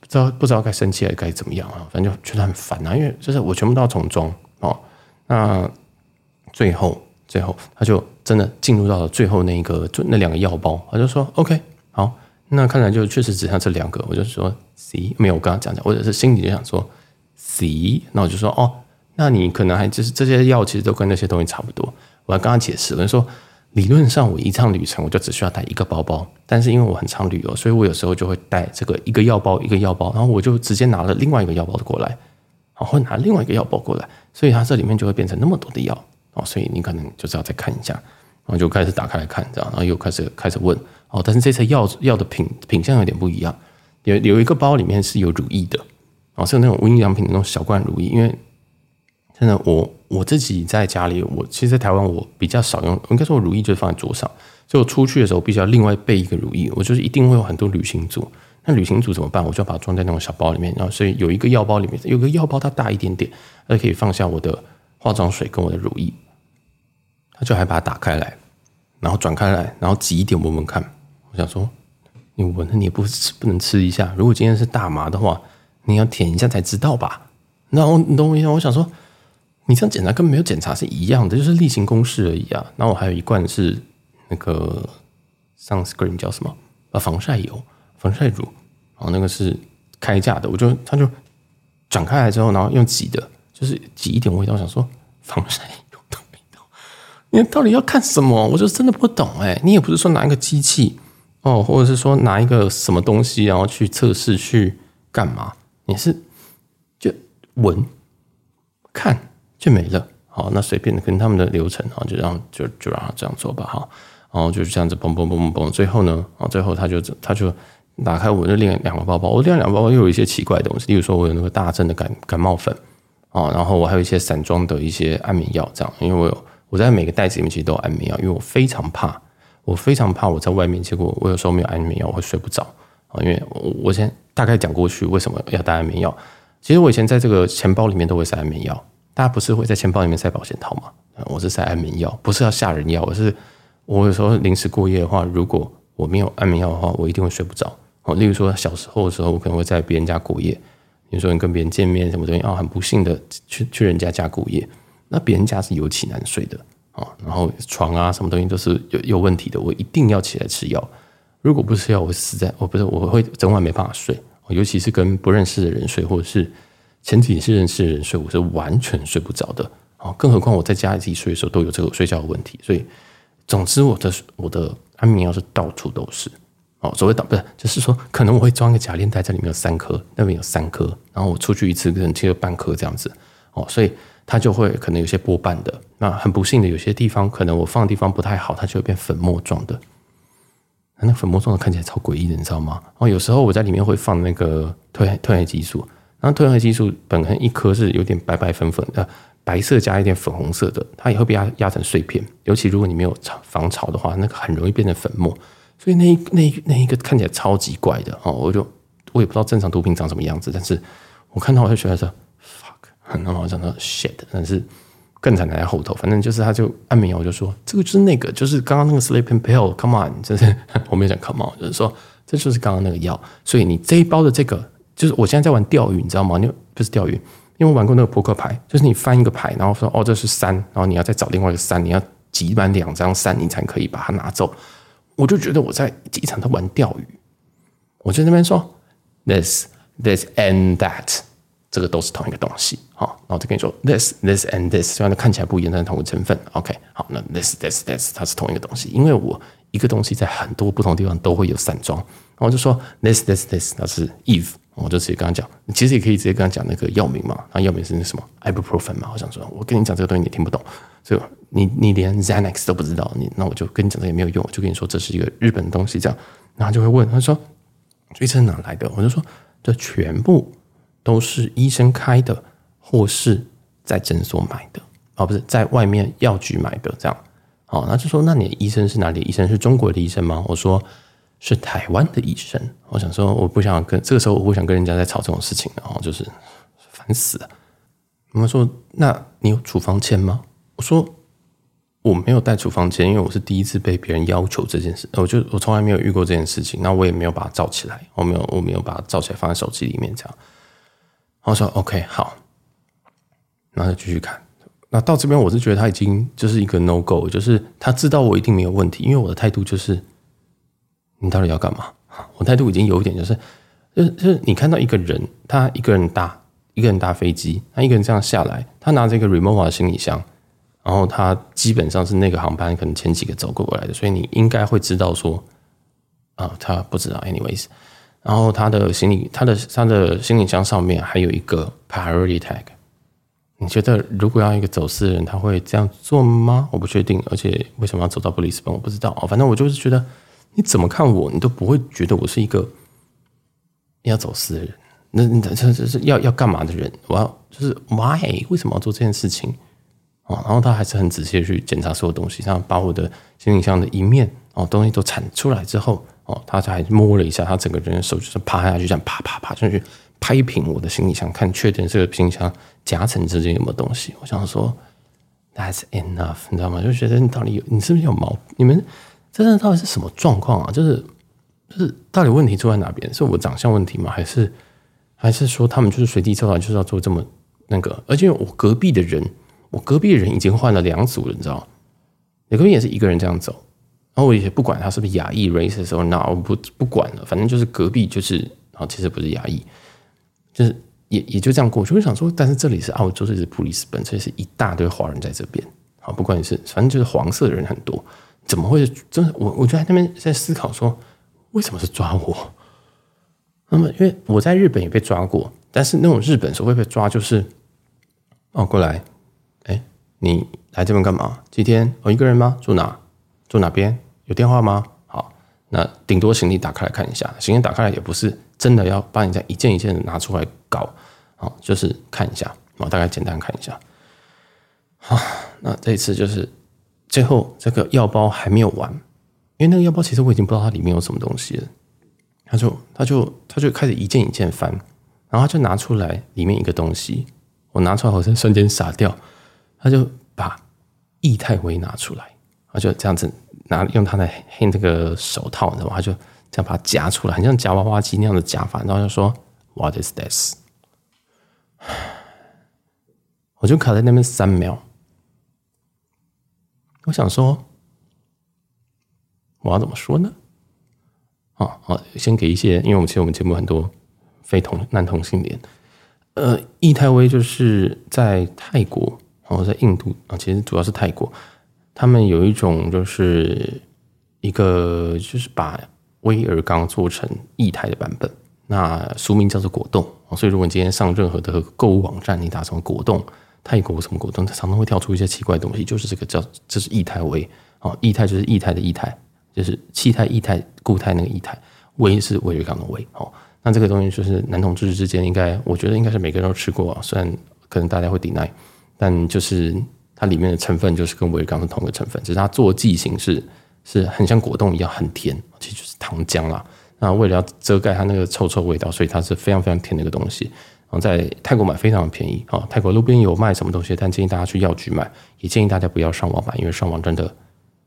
不知道不知道该生气还是该怎么样啊？反正就觉得很烦啊，因为就是我全部都要重装哦。那最后最后，他就真的进入到了最后那一个，就那两个药包，他就说：“OK，好。”那看来就确实只剩这两个，我就说 C 没有，我刚刚讲讲，或者是心里就想说 C，那我就说哦，那你可能还就是这些药其实都跟那些东西差不多。我还刚刚解释了，说理论上我一趟旅程我就只需要带一个包包，但是因为我很常旅游，所以我有时候就会带这个一个药包一个药包，然后我就直接拿了另外一个药包过来，然后拿另外一个药包过来，所以它这里面就会变成那么多的药哦，所以你可能就是要再看一下，然后就开始打开来看，这样，然后又开始开始问。哦，但是这次药药的品品相有点不一样，有有一个包里面是有乳液的，哦，是有那种无印良品的那种小罐乳液。因为真的，我我自己在家里，我其实在台湾我比较少用，应该说我乳液就是放在桌上，所以我出去的时候必须要另外备一个乳液。我就是一定会有很多旅行组，那旅行组怎么办？我就要把它装在那种小包里面，然后所以有一个药包里面有个药包它大一点点，它可以放下我的化妆水跟我的乳液，他就还把它打开来，然后转开来，然后挤一点闻闻看。我想说，你闻了你也不吃不能吃一下。如果今天是大麻的话，你要舔一下才知道吧？然后你懂我意思？我想说，你这样检查跟没有检查是一样的，就是例行公事而已啊。然后我还有一罐是那个 sunscreen 叫什么啊？防晒油、防晒乳，然后那个是开架的。我就他就转开来之后，然后用挤的，就是挤一点味道。想说，防晒用的味道，你到底要看什么？我就真的不懂哎。你也不是说拿一个机器。哦，或者是说拿一个什么东西，然后去测试去干嘛？你是就闻看就没了。好，那随便的跟他们的流程啊，就让就就让他这样做吧。哈，然后就是这样子，嘣嘣嘣嘣嘣。最后呢，啊，最后他就他就打开我的另两个包包。我另外两个包包又有一些奇怪的东西，例如说我有那个大正的感感冒粉啊，然后我还有一些散装的一些安眠药，这样。因为我有我在每个袋子里面其实都有安眠药，因为我非常怕。我非常怕我在外面，结果我有时候没有安眠药，我会睡不着啊。因为我我先大概讲过去为什么要带安眠药。其实我以前在这个钱包里面都会塞安眠药，大家不是会在钱包里面塞保险套吗？我是塞安眠药，不是要吓人药。我是我有时候临时过夜的话，如果我没有安眠药的话，我一定会睡不着。哦，例如说小时候的时候，我可能会在别人家过夜。比如说你跟别人见面什么东西啊，很不幸的去去人家家过夜，那别人家是尤其难睡的。啊，然后床啊，什么东西都是有有问题的，我一定要起来吃药。如果不吃药，我死在我不是我会整晚没办法睡。尤其是跟不认识的人睡，或者是前几天是认识的人睡，我是完全睡不着的。啊，更何况我在家里自己睡的时候都有这个睡觉的问题。所以，总之我的我的安眠药是到处都是。哦，所谓导不是，就是说可能我会装个假链袋，在里面有三颗，那边有三颗，然后我出去一次可能切了半颗这样子。哦，所以。它就会可能有些波瓣的，那很不幸的，有些地方可能我放的地方不太好，它就会变粉末状的。那粉末状的看起来超诡异的，你知道吗？哦，有时候我在里面会放那个褪黑褪黑激素，然后褪黑激素本身一颗是有点白白粉粉的，白色加一点粉红色的，它也会被压压成碎片。尤其如果你没有防潮的话，那个很容易变成粉末。所以那一那一那一个看起来超级怪的哦，我就我也不知道正常毒品长什么样子，但是我看到我就觉得说 fuck，。然后我讲到 shit，但是更惨的在后头，反正就是他就安眠药，我就说这个就是那个，就是刚刚那个 sleeping pill，come on，就是 我没有讲 come on，就是说这就是刚刚那个药，所以你这一包的这个，就是我现在在玩钓鱼，你知道吗？你不是钓鱼，因为我玩过那个扑克牌，就是你翻一个牌，然后说哦这是三，然后你要再找另外一个三，你要集满两张三，你才可以把它拿走。我就觉得我在机场在玩钓鱼，我就在那边说 this this and that。这个都是同一个东西，好，然后就跟你说，this this and this，虽然它看起来不一样，但是同一个成分，OK，好，那 this this this 它是同一个东西，因为我一个东西在很多不同地方都会有散装，然后就说 this this this 那是 Eve，我就直接跟他讲，你其实也可以直接跟他讲那个药名嘛，那药名是那什么 Ibuprofen 嘛，我想说，我跟你讲这个东西你听不懂，所以你你连 Xanax 都不知道，你那我就跟你讲这也没有用，我就跟你说这是一个日本东西，这样，然后就会问他说，这是哪来的？我就说这全部。都是医生开的，或是在诊所买的，哦，不是在外面药局买的，这样，好，那就说，那你的医生是哪里医生？是中国的医生吗？我说是台湾的医生。我想说，我不想跟这个时候，我不想跟人家在吵这种事情，然后就是烦死了。他们说：“那你有处方签吗？”我说：“我没有带处方签，因为我是第一次被别人要求这件事。我就我从来没有遇过这件事情，那我也没有把它照起来，我没有我没有把它照起来放在手机里面这样。”然后说：“OK，好。”然后就继续看。那到这边，我是觉得他已经就是一个 no go，就是他知道我一定没有问题，因为我的态度就是。你到底要干嘛？我态度已经有一点，就是，就是，你看到一个人，他一个人搭一个人搭飞机，他一个人这样下来，他拿着一个 remova 的行李箱，然后他基本上是那个航班可能前几个走过过来的，所以你应该会知道说，啊，他不知道，anyways，然后他的行李，他的他的行李箱上面还有一个 priority tag，你觉得如果要一个走私的人，他会这样做吗？我不确定，而且为什么要走到布里斯本，我不知道，反正我就是觉得。你怎么看我，你都不会觉得我是一个要走私的人。那那这这是要要干嘛的人？我要就是 why 为什么要做这件事情？哦，然后他还是很仔细的去检查所有东西，然后把我的行李箱的一面哦东西都铲出来之后，哦，他才摸了一下，他整个人的手就是趴下去，这样啪啪啪上去拍平我的行李箱，看确定这个行李箱夹层之间有没有东西。我想说 that's enough，你知道吗？就觉得你到底有你是不是有毛？你们。这这到底是什么状况啊？就是就是到底问题出在哪边？是我长相问题吗？还是还是说他们就是随地抽来就是要做这么那个？而且我隔壁的人，我隔壁的人已经换了两组了，你知道？你隔壁也是一个人这样走，然后我也不管他是不是亚裔 race 的时候，那我不不管了，反正就是隔壁就是啊，其实不是亚裔，就是也也就这样过去。我想说，但是这里是澳洲，这是布里斯本，这里是一大堆华人在这边啊，不管你是反正就是黄色的人很多。怎么会？真的，我我就在那边在思考说，为什么是抓我？那么，因为我在日本也被抓过，但是那种日本所谓被抓，就是哦，过来，哎，你来这边干嘛？今天？我、哦、一个人吗？住哪？住哪边？有电话吗？好，那顶多行李打开来看一下，行李打开来也不是真的要把你再一件一件的拿出来搞，好，就是看一下，我大概简单看一下。好，那这一次就是。最后这个药包还没有完，因为那个药包其实我已经不知道它里面有什么东西了。他就他就他就开始一件一件翻，然后他就拿出来里面一个东西，我拿出来好像瞬间傻掉。他就把液态威拿出来，他就这样子拿用他的黑那个手套，然后他就这样把它夹出来，很像夹娃娃机那样的夹法，然后就说 What is this？我就卡在那边三秒。我想说，我要怎么说呢？啊好，先给一些，因为我们其实我们节目很多非同男同性恋，呃，液态威就是在泰国，然后在印度啊，其实主要是泰国，他们有一种就是一个就是把威尔刚做成液态的版本，那俗名叫做果冻，所以如果你今天上任何的购物网站，你打什么果冻。泰国什么果冻，它常常会跳出一些奇怪的东西，就是这个叫这是液态威哦，液态就是液态的液态，就是气态、液态、固态那个液态，威是威而钢的威哦。那这个东西就是男同志之间应该，我觉得应该是每个人都吃过，虽然可能大家会 deny，但就是它里面的成分就是跟威而钢是同一个成分，只是它做剂型是是很像果冻一样很甜，其实就是糖浆啦。那为了要遮盖它那个臭臭味道，所以它是非常非常甜的一个东西。在泰国买非常便宜啊！泰国路边有卖什么东西，但建议大家去药局买，也建议大家不要上网买，因为上网真的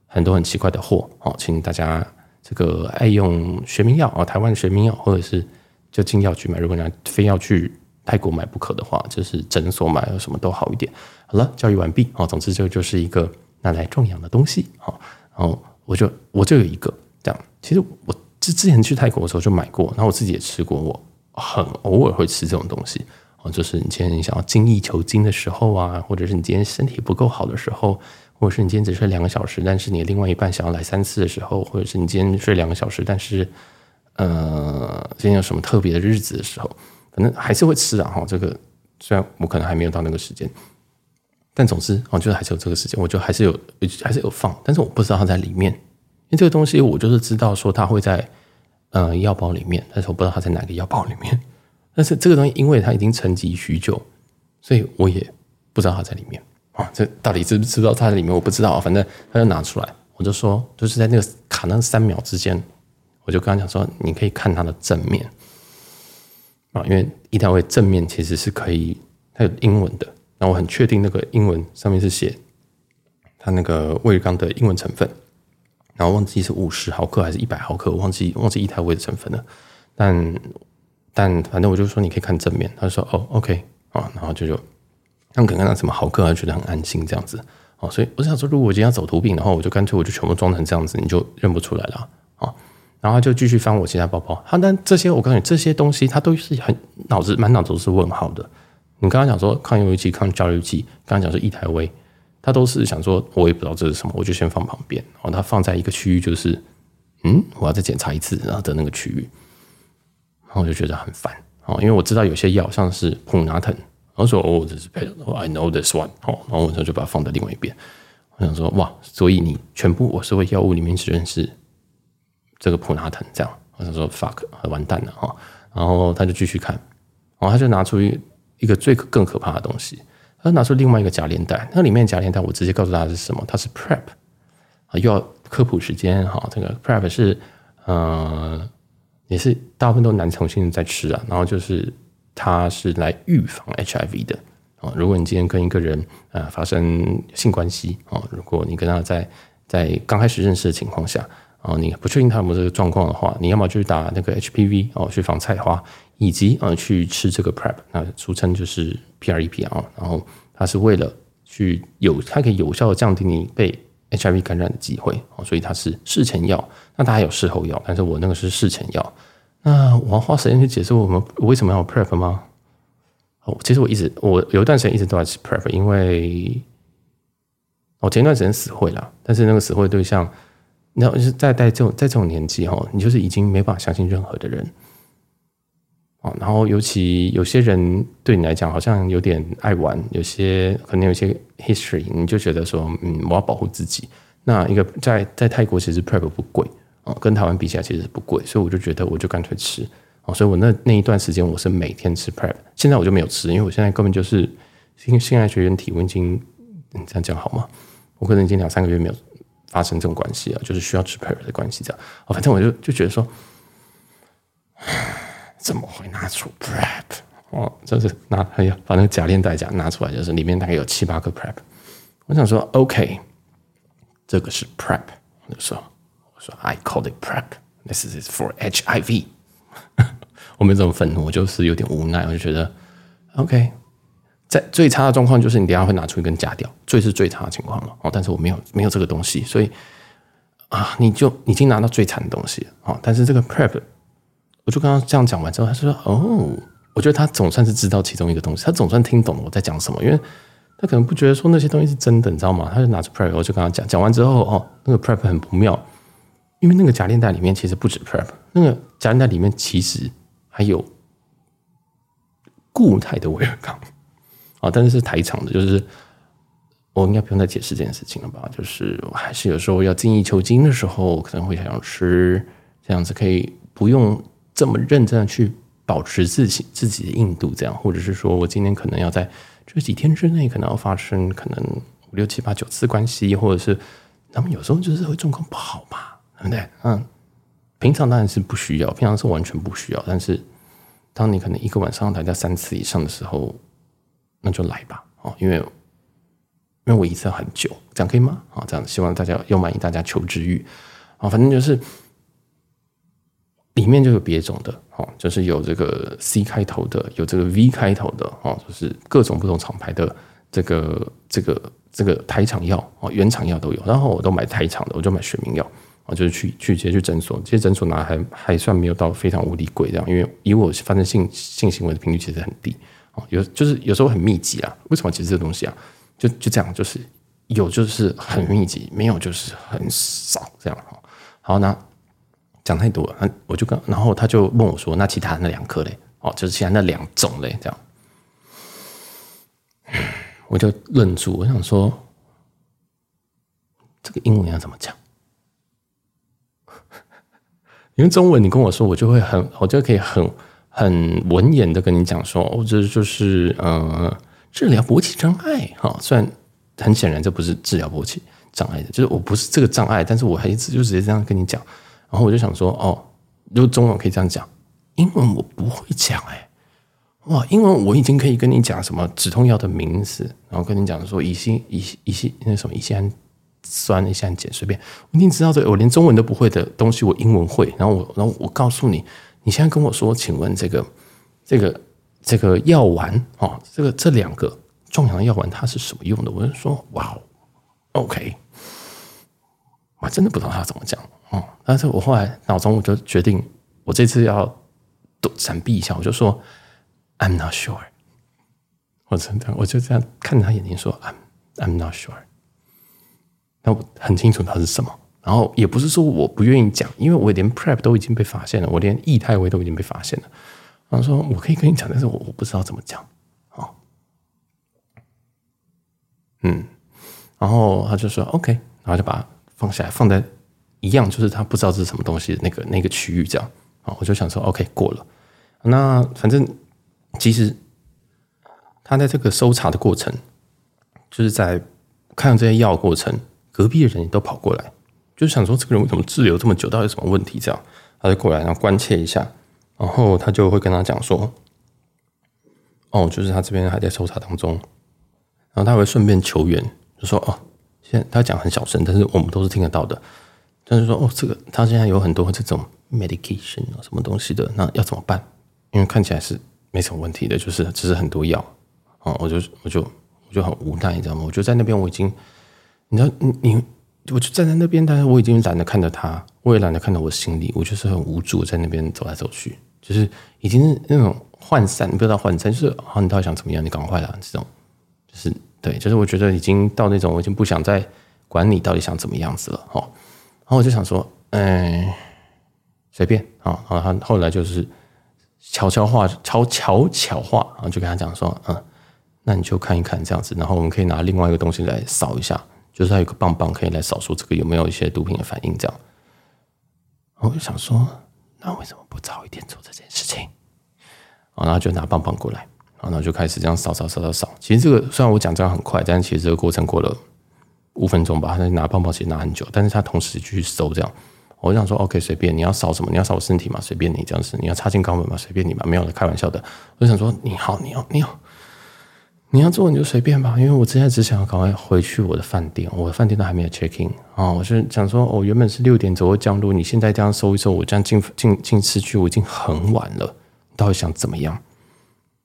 很多很奇怪的货啊！请大家这个爱用学名药啊，台湾的学名药，或者是就进药局买。如果你非要去泰国买不可的话，就是诊所买，什么都好一点。好了，教育完毕啊！总之这就是一个拿来壮阳的东西啊！然后我就我就有一个这样，其实我之之前去泰国的时候就买过，然后我自己也吃过我。很偶尔会吃这种东西哦，就是你今天想要精益求精的时候啊，或者是你今天身体不够好的时候，或者是你今天只睡两个小时，但是你另外一半想要来三次的时候，或者是你今天睡两个小时，但是呃，今天有什么特别的日子的时候，反正还是会吃啊。哈，这个虽然我可能还没有到那个时间，但总之哦，就是还是有这个时间，我就还是有还是有放，但是我不知道它在里面，因为这个东西我就是知道说它会在。呃，药包里面，但是我不知道它在哪个药包里面。但是这个东西，因为它已经沉积许久，所以我也不知道它在里面啊。这到底知不知道它在里面，我不知道。反正他就拿出来，我就说，就是在那个卡那三秒之间，我就跟他讲说，你可以看它的正面啊，因为一台威正面其实是可以，它有英文的，那我很确定那个英文上面是写它那个威而钢的英文成分，然后忘记是五十毫克还是一百毫克，忘记忘记一台威的成分了，但但反正我就说你可以看正面，他说哦，OK 啊，然后就就他们可能看到什么毫克，他觉得很安心这样子。哦，所以我想说，如果我今天要走图饼的话，我就干脆我就全部装成这样子，你就认不出来了啊。然后他就继续翻我其他包包，他但这些我告诉你，这些东西他都是很脑子满脑子都是问号的。你刚刚讲说抗忧郁剂、抗焦虑剂，刚刚讲说一台威，他都是想说我也不知道这是什么，我就先放旁边。然后他放在一个区域，就是嗯，我要再检查一次然后的那个区域，然后我就觉得很烦哦，因为我知道有些药像是普拿疼。我说：“哦，这是 I know this one。”哦，然后我就把它放在另外一边。我想说：“哇，所以你全部我所谓药物里面只认识这个普拿疼这样。”我想说：“fuck，完蛋了哈！”然后他就继续看，然后他就拿出一一个最更可怕的东西，他拿出另外一个夹链袋。那里面夹链袋，我直接告诉他是什么？它是 Prep 啊，又要科普时间哈。这个 Prep 是呃，也是大部分都男同性在吃啊，然后就是。它是来预防 HIV 的啊！如果你今天跟一个人啊发生性关系啊，如果你跟他在在刚开始认识的情况下啊，你不确定他有没有这个状况的话，你要么就是打那个 HPV 哦，去防菜花，以及啊去吃这个 PrEP，那俗称就是 PrEP 啊。然后它是为了去有，它可以有效的降低你被 HIV 感染的机会啊，所以它是事前药。那它还有事后药，但是我那个是事前药。那我要花时间去解释我们为什么要 PrEP 吗？哦，其实我一直我有一段时间一直都在吃 PrEP，因为我前一段时间死会了，但是那个死会对象，你知道，就是在在这种在这种年纪哈，你就是已经没办法相信任何的人然后尤其有些人对你来讲好像有点爱玩，有些可能有些 history，你就觉得说，嗯，我要保护自己。那一个在在泰国其实 PrEP 不贵。跟台湾比起来，其实不贵，所以我就觉得我就干脆吃哦。所以我那那一段时间我是每天吃 Prep，现在我就没有吃，因为我现在根本就是性性爱学员体温已经，你这样讲好吗？我可能已经两三个月没有发生这种关系了，就是需要吃 Prep 的关系这样。哦，反正我就就觉得说，怎么会拿出 Prep？哦，就是拿哎呀，把那个假链带夹拿出来，就是里面大概有七八个 Prep。我想说，OK，这个是 Prep，我就说。说 I call it PrEP. This is for HIV. 我没这么愤怒，我就是有点无奈。我就觉得，OK，在最差的状况就是你等下会拿出一根假掉，最是最差的情况了。哦，但是我没有没有这个东西，所以啊，你就已经拿到最惨的东西啊。但是这个 PrEP，我就刚刚这样讲完之后，他说：“哦，我觉得他总算是知道其中一个东西，他总算听懂了我在讲什么，因为他可能不觉得说那些东西是真的，你知道吗？他就拿出 PrEP，我就跟他讲，讲完之后，哦，那个 PrEP 很不妙。”因为那个夹链袋里面其实不止 PrEP，那个夹链袋里面其实还有固态的威而钢啊，但是是台厂的，就是我应该不用再解释这件事情了吧？就是我还是有时候要精益求精的时候，可能会想要吃这样子，可以不用这么认真的去保持自己自己的硬度，这样，或者是说我今天可能要在这几天之内可能要发生可能五六七八九次关系，或者是他们有时候就是会状况不好嘛。对不对？嗯，平常当然是不需要，平常是完全不需要。但是，当你可能一个晚上来到三次以上的时候，那就来吧，哦，因为因为我一次很久，这样可以吗？啊，这样希望大家又满意大家求知欲啊，反正就是里面就有别种的，哦，就是有这个 C 开头的，有这个 V 开头的，哦，就是各种不同厂牌的这个这个这个台厂药哦，原厂药都有。然后我都买台厂的，我就买学名药。啊，就是去去直接去诊所，这些诊所拿还还算没有到非常无敌贵这样，因为以我发生性性行为的频率其实很低哦，有就是有时候很密集啊。为什么其实这个东西啊，就就这样，就是有就是很密集，没有就是很少这样哈。好，那讲太多了，那我就跟然后他就问我说，那其他那两颗嘞？哦，就是其他那两种嘞，这样，我就愣住，我想说，这个英文要怎么讲？因为中文你跟我说，我就会很，我就可以很很文言的跟你讲说，哦，这就是呃治疗勃起障碍哈。虽然很显然这不是治疗勃起障碍的，就是我不是这个障碍，但是我还一直就直接这样跟你讲。然后我就想说，哦，如果中文可以这样讲，英文我不会讲哎、哇，英文我已经可以跟你讲什么止痛药的名字，然后跟你讲说乙酰乙乙酰那什么乙酰胺酸、乙酰胺碱，随便，我已经知道这，我连中文都不会的东西，我英文会。然后我，然后我告诉你，你现在跟我说，请问这个这个这个药丸哦，这个这两个壮阳药丸它是什么用的？我就说哇，OK，我真的不知道他怎么讲哦。但是我后来脑中我就决定，我这次要躲闪避一下，我就说。I'm not sure。我真的，我就这样看着他眼睛说：“I'm I'm not sure。”那我很清楚他是什么。然后也不是说我不愿意讲，因为我连 Prep 都已经被发现了，我连液态微都已经被发现了。然后说我可以跟你讲，但是我我不知道怎么讲。哦，嗯，然后他就说 OK，然后就把它放下来，放在一样，就是他不知道这是什么东西那个那个区域这样。啊，我就想说 OK 过了。那反正。其实，他在这个搜查的过程，就是在看这些药过程，隔壁的人都跑过来，就想说这个人为什么滞留这么久，到底有什么问题？这样，他就过来，然后关切一下，然后他就会跟他讲说：“哦，就是他这边还在搜查当中。”然后他会顺便求援，就说：“哦，现他讲很小声，但是我们都是听得到的。”但是说：“哦，这个他现在有很多这种 medication 啊，什么东西的，那要怎么办？因为看起来是。”没什么问题的，就是只是很多药啊，我就我就我就很无奈，你知道吗？我就在那边，我已经，你知道，你你，我就站在那边，但是我已经懒得看着他，我也懒得看到我心里，我就是很无助，在那边走来走去，就是已经是那种涣散，不知道涣散，就是啊，你到底想怎么样？你赶快来，这种就是对，就是我觉得已经到那种，我已经不想再管你到底想怎么样子了，哦。然后我就想说，嗯，随便啊，然后他后来就是。悄悄话，悄悄悄话，然后就跟他讲说，嗯，那你就看一看这样子，然后我们可以拿另外一个东西来扫一下，就是他有个棒棒可以来扫出这个有没有一些毒品的反应，这样。然后我就想说，那为什么不早一点做这件事情？然后就拿棒棒过来，然后就开始这样扫扫扫扫扫。其实这个虽然我讲这样很快，但其实这个过程过了五分钟吧。他拿棒棒其实拿很久，但是他同时继续搜这样。我想说，OK，随便你要扫什么，你要扫我身体嘛，随便你这样子，你要插进肛门嘛，随便你嘛，没有的，开玩笑的。我想说，你好，你要，你要，你要做你就随便吧，因为我现在只想要赶快回去我的饭店，我的饭店都还没有 check in 啊。我是想说，我原本是六点左右降落，你现在这样搜一搜，我这样进进进市区，我已经很晚了。你到底想怎么样？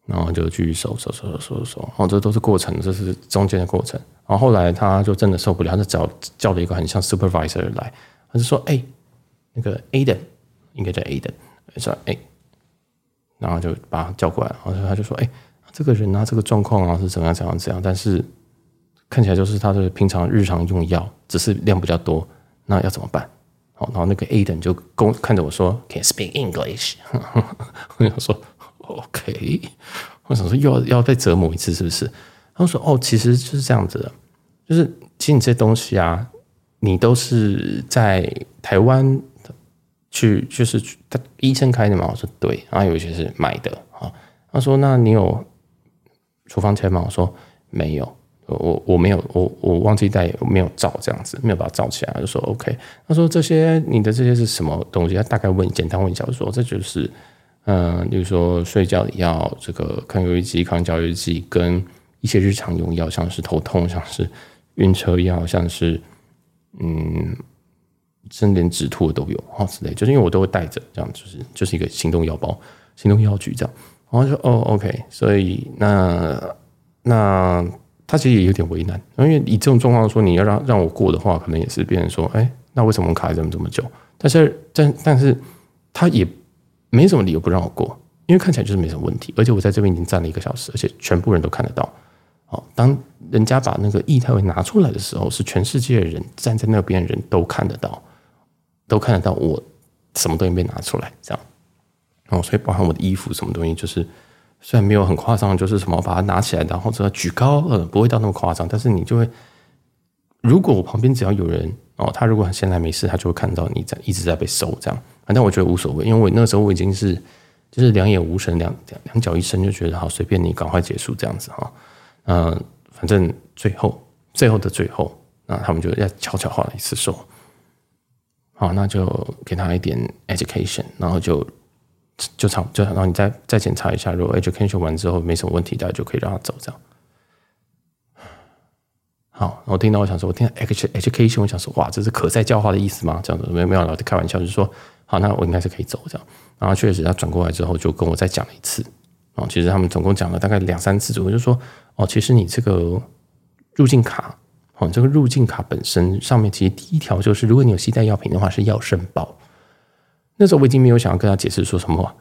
然后就继续搜搜搜搜搜搜，哦，这都是过程，这是中间的过程。然后后来他就真的受不了，他就找叫了一个很像 supervisor 来，他就说，哎、那个 Aiden，应该叫 Aiden，说哎，然后就把他叫过来，然后他就说：“哎，这个人啊，这个状况啊是怎么样怎样怎样，但是看起来就是他的平常日常用药，只是量比较多，那要怎么办？”好，然后那个 Aiden 就公看着我说：“Can speak English？” 我想说：“OK。”我想说又要要被折磨一次是不是？他说：“哦，其实就是这样子的，就是其实你这些东西啊，你都是在台湾。”去就是他医生开的嘛？我说对，然后有一些是买的啊。他说：“那你有处方签吗？”我说：“没有，我我没有，我我忘记带，没有照这样子，没有把它照起来。”就说：“OK。”他说：“这些你的这些是什么东西？”他大概问，简单问一下，我说：“这就是嗯，比如说睡觉的药，这个抗忧郁剂、抗焦虑剂，跟一些日常用药，像是头痛，像是晕车药，像是嗯。”甚至连止吐的都有啊之类，就是因为我都会带着，这样就是就是一个行动药包、行动药具这样。然后就哦，OK，所以那那他其实也有点为难，因为以这种状况说，你要让让我过的话，可能也是别人说，哎，那为什么卡这么这么久？但是但但是他也没什么理由不让我过，因为看起来就是没什么问题，而且我在这边已经站了一个小时，而且全部人都看得到。哦，当人家把那个液态微拿出来的时候，是全世界的人站在那边的人都看得到。都看得到我什么东西被拿出来，这样，哦，所以包含我的衣服什么东西，就是虽然没有很夸张，就是什么把它拿起来，然后这个举高，呃，不会到那么夸张，但是你就会，如果我旁边只要有人哦，他如果闲来没事，他就会看到你在一直在被搜这样，反正我觉得无所谓，因为我那时候我已经是就是两眼无神，两两两脚一伸就觉得好，随便你赶快结束这样子哈，嗯、反正最后最后的最后，那他们就要悄悄话了一次说。好，那就给他一点 education，然后就就差就然后你再再检查一下，如果 education 完之后没什么问题，大家就可以让他走这样。好，我听到我想说，我听到 education，我想说，哇，这是可再教化的意思吗？这样子没有没有，老师开玩笑，就说，好，那我应该是可以走这样。然后确实他转过来之后，就跟我再讲了一次。哦，其实他们总共讲了大概两三次左右，就说哦，其实你这个入境卡，哦，这个入境卡本身上面其实第一条就是，如果你有携带药品的话，是要申报。那时候我已经没有想要跟他解释说什么，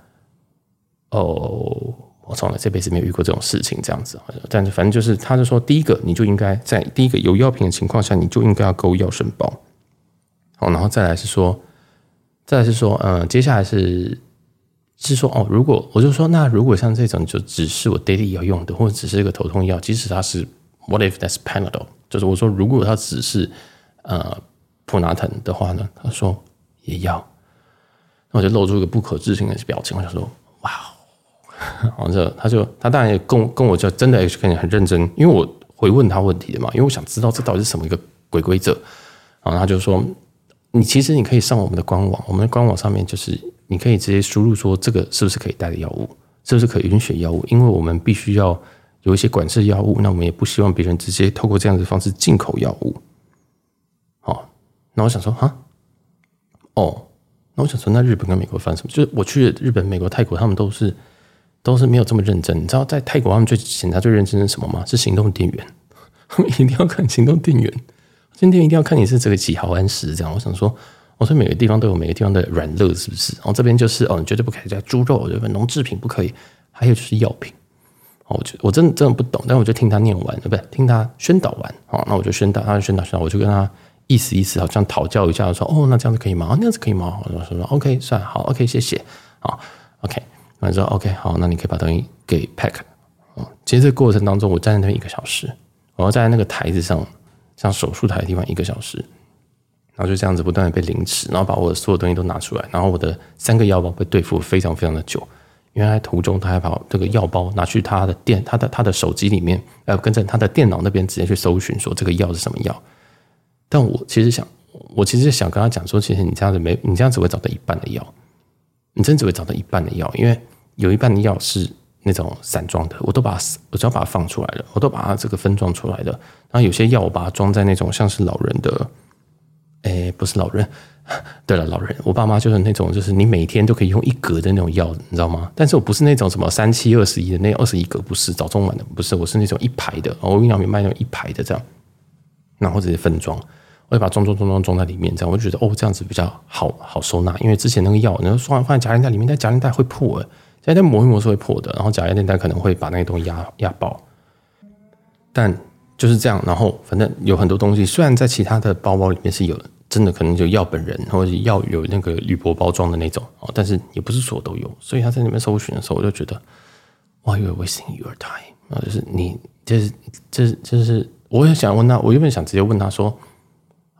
哦，我从来这辈子没有遇过这种事情这样子。但是反正就是，他就说，第一个你就应该在第一个有药品的情况下，你就应该要勾要申报。好，然后再来是说，再来是说，嗯，接下来是。是说哦，如果我就说，那如果像这种就只是我 daily 要用的，或者只是一个头痛药，即使它是 what if that's Panadol，就是我说如果它只是呃普拿疼的话呢，他说也要，那我就露出一个不可置信的表情，我想说哇哦，然后他就他当然也跟跟我就真的 H 跟你很认真，因为我回问他问题的嘛，因为我想知道这到底是什么一个鬼规则，然后他就说你其实你可以上我们的官网，我们的官网上面就是。你可以直接输入说这个是不是可以带的药物，是不是可以允许药物？因为我们必须要有一些管制药物，那我们也不希望别人直接透过这样的方式进口药物。好，那我想说哈，哦，那我想说，那日本跟美国发生什么？就是我去日本、美国、泰国，他们都是都是没有这么认真。你知道在泰国他们最检查最认真的是什么吗？是行动电源，他们一定要看行动电源，今天一定要看你是这个几毫安时这样。我想说。我说每个地方都有每个地方的软肋，是不是？然后这边就是哦，你绝对不可以加猪肉，对吧？农制品不可以，还有就是药品。哦，我觉我真的真的不懂，但我就听他念完，不对，听他宣导完。好，那我就宣导，他就宣导宣导，我就跟他意思意思，好像讨教一下，说哦，那这样子可以吗？那样子可以吗？我说说 OK，算好，OK，谢谢。好，OK，完之后 OK，好，那你可以把东西给 pack。哦，其实这个过程当中，我站在那边一个小时，我要站在那个台子上，像手术台的地方一个小时。然后就这样子不断的被凌迟，然后把我的所有东西都拿出来，然后我的三个药包被对付非常非常的久，因为在途中他还把这个药包拿去他的电，他的他的手机里面，呃，跟着他的电脑那边直接去搜寻说这个药是什么药。但我其实想，我其实想跟他讲说，其实你这样子没，你这样子会找到一半的药，你真只会找到一半的药，因为有一半的药是那种散装的，我都把，我只要把它放出来了，我都把它这个分装出来的。然后有些药我把它装在那种像是老人的。哎，不是老人，对了，老人，我爸妈就是那种，就是你每天都可以用一格的那种药，你知道吗？但是我不是那种什么三七二十一的那二十一格，不是早中晚的，不是，我是那种一排的，我营养品卖那种一排的这样，然后直接分装，我就把它装装装装装在里面，这样我就觉得哦，这样子比较好好收纳，因为之前那个药，然后放放在夹链袋里面，但夹链袋会破，链袋磨一磨是会破的，然后夹链袋可能会把那个东西压压爆，但。就是这样，然后反正有很多东西，虽然在其他的包包里面是有真的可能就药本人或者药有那个铝箔包装的那种哦，但是也不是所有都有，所以他在那边搜寻的时候，我就觉得哇，you're wasting your time 啊，就是你就是就是就是，我也想问他，我原本想直接问他说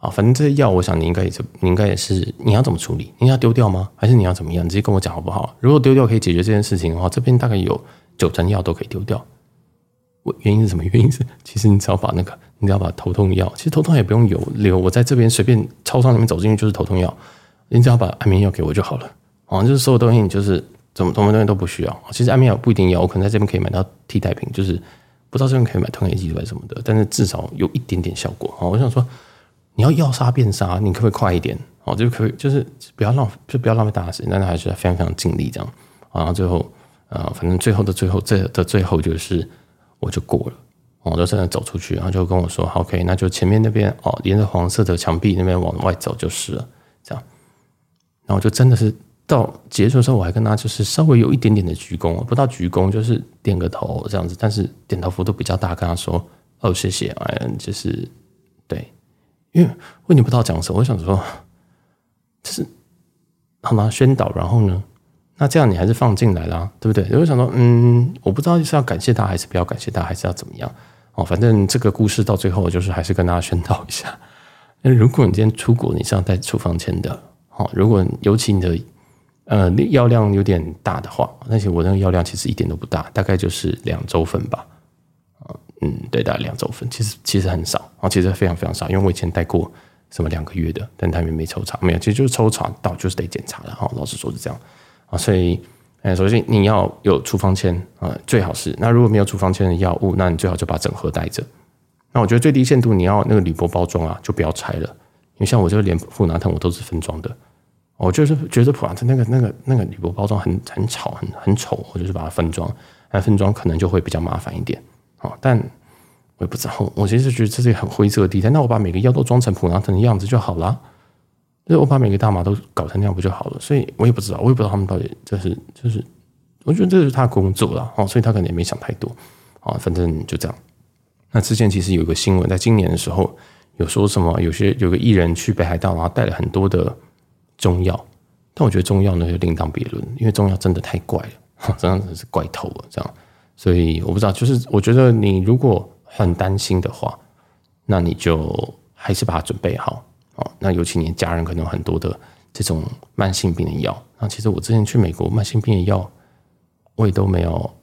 啊，反正这些药，我想你应该也是，你应该也是你要怎么处理？你要丢掉吗？还是你要怎么样？你直接跟我讲好不好？如果丢掉可以解决这件事情的话，这边大概有九成药都可以丢掉。我原因是什么？原因是其实你只要把那个，你只要把头痛药，其实头痛也不用有留。我在这边随便超商里面走进去就是头痛药，你只要把安眠药给我就好了。啊，就是所有东西你就是怎么什么东西都不需要。其实安眠药不一定要，我可能在这边可以买到替代品，就是不知道这边可以买褪黑激素什么的，但是至少有一点点效果。啊，我想说你要要杀便杀，你可不可以快一点？哦，就可以就是不要浪，就不要浪费大家时间，但是还是非常非常尽力这样。然后最后呃，反正最后的最后这的最后就是。我就过了，我就真的走出去，然后就跟我说：“OK，那就前面那边哦，沿着黄色的墙壁那边往外走就是了。”这样，然后就真的是到结束的时候，我还跟他就是稍微有一点点的鞠躬，不到鞠躬就是点个头这样子，但是点头幅度比较大，跟他说：“哦，谢谢。”哎，就是，因为问你不知道讲什么，我想说，就是好吗？宣导，然后呢？那这样你还是放进来啦，对不对？我就想说，嗯，我不知道是要感谢他，还是不要感谢他，还是要怎么样？哦，反正这个故事到最后就是还是跟大家宣导一下。那 如果你今天出国，你是要带处方签的，哦，如果尤其你的呃药量有点大的话，而且我那个药量其实一点都不大，大概就是两周份吧。嗯，对，大概两周份，其实其实很少，啊，其实非常非常少，因为我以前带过什么两个月的，但他们没抽查，没有，其实就是抽查到就是得检查的哈。老实说是这样啊，所以，哎，首先你要有处方签啊，最好是。那如果没有处方签的药物，那你最好就把整盒带着。那我觉得最低限度你要那个铝箔包装啊，就不要拆了，因为像我这个连普拿疼我都是分装的，我就是觉得普拿疼那个那个那个铝箔包装很很吵，很很丑，我就是把它分装，那分装可能就会比较麻烦一点哦，但。我也不知道，我其实觉得这是一个很灰色的地带。那我把每个药都装成普拿疼的样子就好了，就我把每个大麻都搞成那样不就好了？所以我也不知道，我也不知道他们到底就是就是，我觉得这是他工作了哦，所以他可能也没想太多啊，反正就这样。那之前其实有一个新闻，在今年的时候有说什么，有些有个艺人去北海道，然后带了很多的中药，但我觉得中药呢就另当别论，因为中药真的太怪了，真的是怪头了这样。所以我不知道，就是我觉得你如果。很担心的话，那你就还是把它准备好哦。那尤其你家人可能有很多的这种慢性病的药。那其实我之前去美国，慢性病的药我也都没有。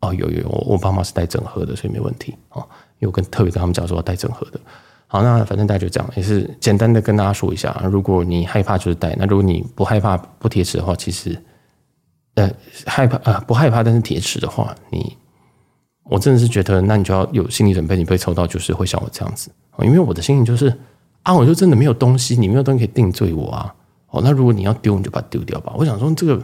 哦，有有有，我爸妈是带整盒的，所以没问题哦。因为我跟特别跟他们讲说带整盒的。好，那反正大家就这样，也是简单的跟大家说一下。如果你害怕就是带，那如果你不害怕不贴纸的话，其实呃害怕啊、不害怕，但是铁齿的话你。我真的是觉得，那你就要有心理准备，你被抽到就是会像我这样子，因为我的心情就是啊，我就真的没有东西，你没有东西可以定罪我啊。哦，那如果你要丢，你就把它丢掉吧。我想说，这个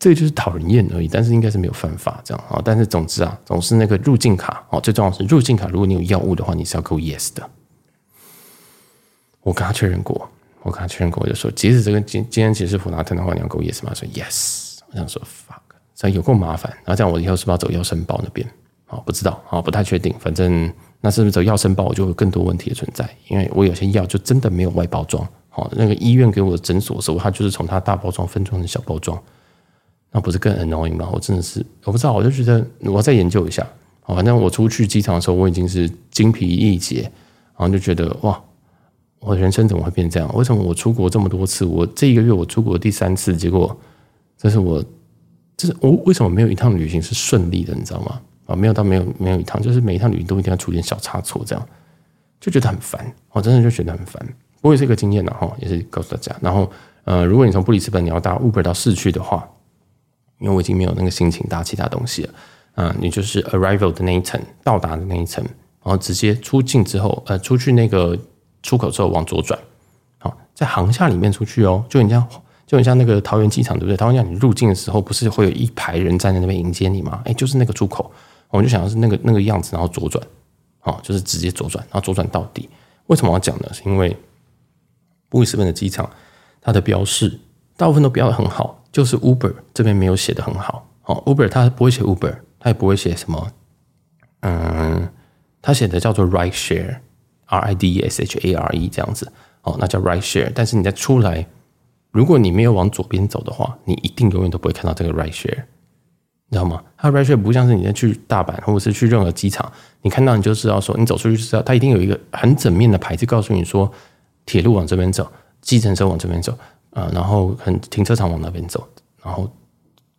这个就是讨人厌而已，但是应该是没有犯法这样啊。但是总之啊，总是那个入境卡哦，最重要是入境卡，如果你有药物的话，你是要给我 yes 的。我跟他确认过，我跟他确认过，我就说，即使这个今今天其实是普拿疼的话，你要给我 yes 吗？说 yes，我想说 fuck。所以有够麻烦，然后这样我以后是不是要走药申报那边？啊，不知道啊，不太确定。反正那是不是走药申报，我就有更多问题的存在？因为我有些药就真的没有外包装。好，那个医院给我的诊所的时候，它就是从它大包装分装成小包装，那不是更 annoying 吗？我真的是我不知道，我就觉得我要再研究一下。好，反正我出去机场的时候，我已经是精疲力竭，然后就觉得哇，我人生怎么会变这样？为什么我出国这么多次，我这一个月我出国第三次，结果这是我。就是我为什么没有一趟旅行是顺利的，你知道吗？啊，没有到没有没有一趟，就是每一趟旅行都一定要出点小差错，这样就觉得很烦。我真的就觉得很烦。不过也是一个经验了哈，也是告诉大家。然后呃，如果你从布里斯本你要搭 Uber 到市区的话，因为我已经没有那个心情搭其他东西了啊、你就是 Arrival 的那一层到达的那一层，然后直接出境之后，呃，出去那个出口之后往左转，好，在航厦里面出去哦，就你像。就很像那个桃园机场，对不对？桃园机场你入境的时候，不是会有一排人站在那边迎接你吗？哎，就是那个出口，我们就想的是那个那个样子，然后左转，好，就是直接左转，然后左转到底。为什么要讲呢？是因为布里斯本的机场，它的标示大部分都标得很好，就是 Uber 这边没有写得很好。哦，Uber 它不会写 Uber，它也不会写什么，嗯，它写的叫做 Ride R I D E S H A R E 这样子，哦，那叫 Right Share。但是你再出来。如果你没有往左边走的话，你一定永远都不会看到这个 Right share，你知道吗？它 Right share 不像是你在去大阪或者是去任何机场，你看到你就知道说，你走出去就知道，它一定有一个很整面的牌子告诉你说，铁路往这边走，计程车往这边走，啊，然后很停车场往那边走，然后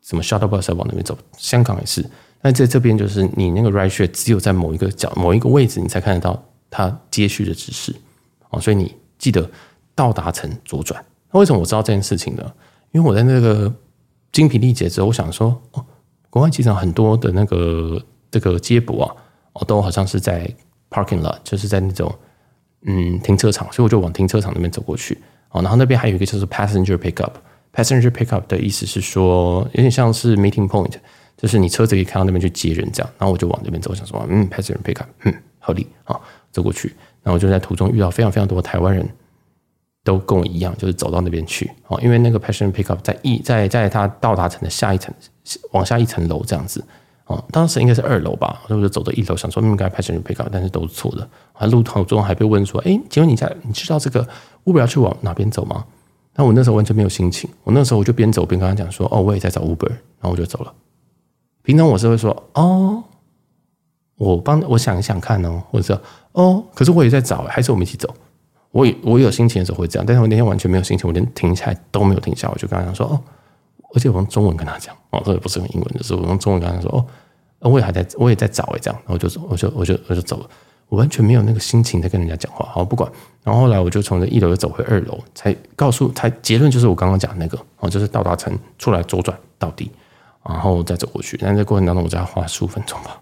什么 shuttle bus 往那边走。香港也是，那在这边就是你那个 Right share 只有在某一个角、某一个位置，你才看得到它接续的指示哦，所以你记得到达层左转。那为什么我知道这件事情呢？因为我在那个精疲力竭之后，我想说，哦，国外机场很多的那个这个接驳啊，哦，都好像是在 parking lot，就是在那种嗯停车场，所以我就往停车场那边走过去。哦，然后那边还有一个就是 passenger pickup，passenger pickup 的意思是说，有点像是 meeting point，就是你车子可以开到那边去接人这样。然后我就往那边走，想说，嗯，passenger pickup，嗯，合理啊，走过去。然后就在途中遇到非常非常多台湾人。都跟我一样，就是走到那边去哦，因为那个 Passion pickup 在一在在它到达层的下一层，往下一层楼这样子哦，当时应该是二楼吧，所以我就走到一楼，想说应该 Passion pickup，但是都是错的。啊路途中还被问说，哎，请问你在你知道这个 Uber 要去往哪边走吗？那我那时候完全没有心情，我那时候我就边走边跟他讲说，哦，我也在找 Uber，然后我就走了。平常我是会说，哦，我帮我想一想看哦，或者说，哦，可是我也在找，还是我们一起走。我我有心情的时候会这样，但是我那天完全没有心情，我连停下来都没有停下，我就跟他讲说哦，而且我用中文跟他讲哦，这也不是用英文，就是我用中文跟他说哦，我也还在，我也在找诶，这样，然后就走，我就我就我就走了。我完全没有那个心情在跟人家讲话。好，不管。然后后来我就从这一楼又走回二楼，才告诉才结论就是我刚刚讲那个哦，就是到达城出来左转到底，然后再走过去。但在过程当中，我只要花十五分钟吧，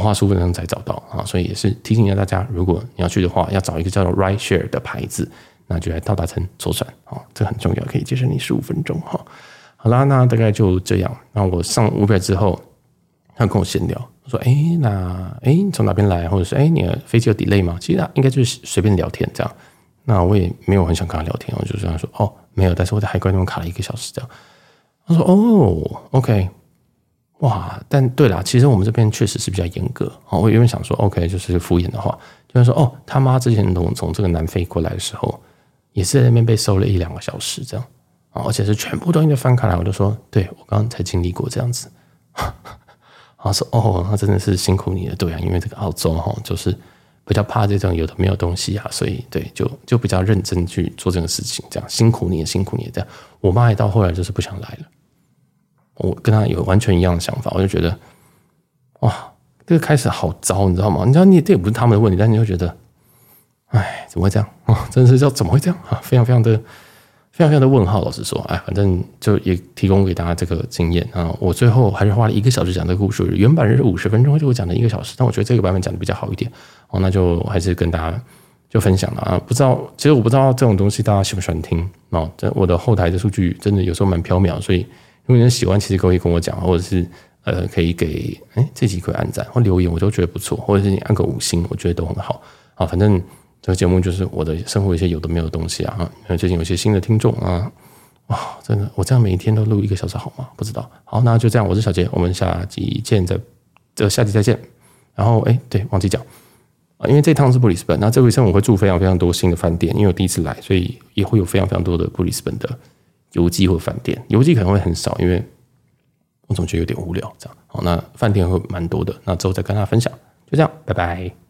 花十五分钟才找到啊。所以也是提醒一下大家，如果你要去的话，要找一个叫做 Ride Share 的牌子，那就来到达城左转啊，这很重要，可以节省你十五分钟哈。好啦，那大概就这样。那我上五百之后，他跟我闲聊，说：“哎，那哎，你从哪边来？或者是哎，你的飞机有 delay 吗？”其实他应该就是随便聊天这样。那我也没有很想跟他聊天，我就这样说：“哦，没有。”但是我在海关那边卡了一个小时这样。他说：“哦，OK，哇，但对啦，其实我们这边确实是比较严格。哦，我原本想说 OK，就是敷衍的话，就是说哦，他妈之前从从这个南非过来的时候，也是在那边被收了一两个小时这样。”而且是全部都应该翻开来，我就说，对，我刚刚才经历过这样子。他说：“哦，那真的是辛苦你了，对啊，因为这个澳洲哈，就是比较怕这种有的没有东西啊，所以对，就就比较认真去做这个事情，这样辛苦你也辛苦你也这样。我妈也到后来就是不想来了，我跟他有完全一样的想法，我就觉得，哇，这个开始好糟，你知道吗？你知道，你这也不是他们的问题，但你就觉得，哎，怎么会这样啊？真是叫怎么会这样啊？非常非常的。”非常非常的问号，老实说，哎，反正就也提供给大家这个经验啊。我最后还是花了一个小时讲这个故事，原版是五十分钟，就我讲了一个小时，但我觉得这个版本讲的比较好一点哦。那就还是跟大家就分享了啊。不知道，其实我不知道这种东西大家喜不喜欢听哦。这我的后台的数据真的有时候蛮飘渺，所以如果你喜欢，其实可以跟我讲，或者是呃可以给哎这集可以按赞或留言，我都觉得不错，或者是你按个五星，我觉得都很好啊。反正。这个节目就是我的生活一些有的没有的东西啊，因为最近有些新的听众啊，哇，真的，我这样每一天都录一个小时好吗？不知道。好，那就这样，我是小杰，我们下集见，再这下集再见。然后，哎，对，忘记讲啊，因为这趟是布里斯本，那这回程我会住非常非常多新的饭店，因为我第一次来，所以也会有非常非常多的布里斯本的游记或饭店，游记可能会很少，因为我总觉得有点无聊。这样，好，那饭店会蛮多的，那之后再跟大家分享。就这样，拜拜。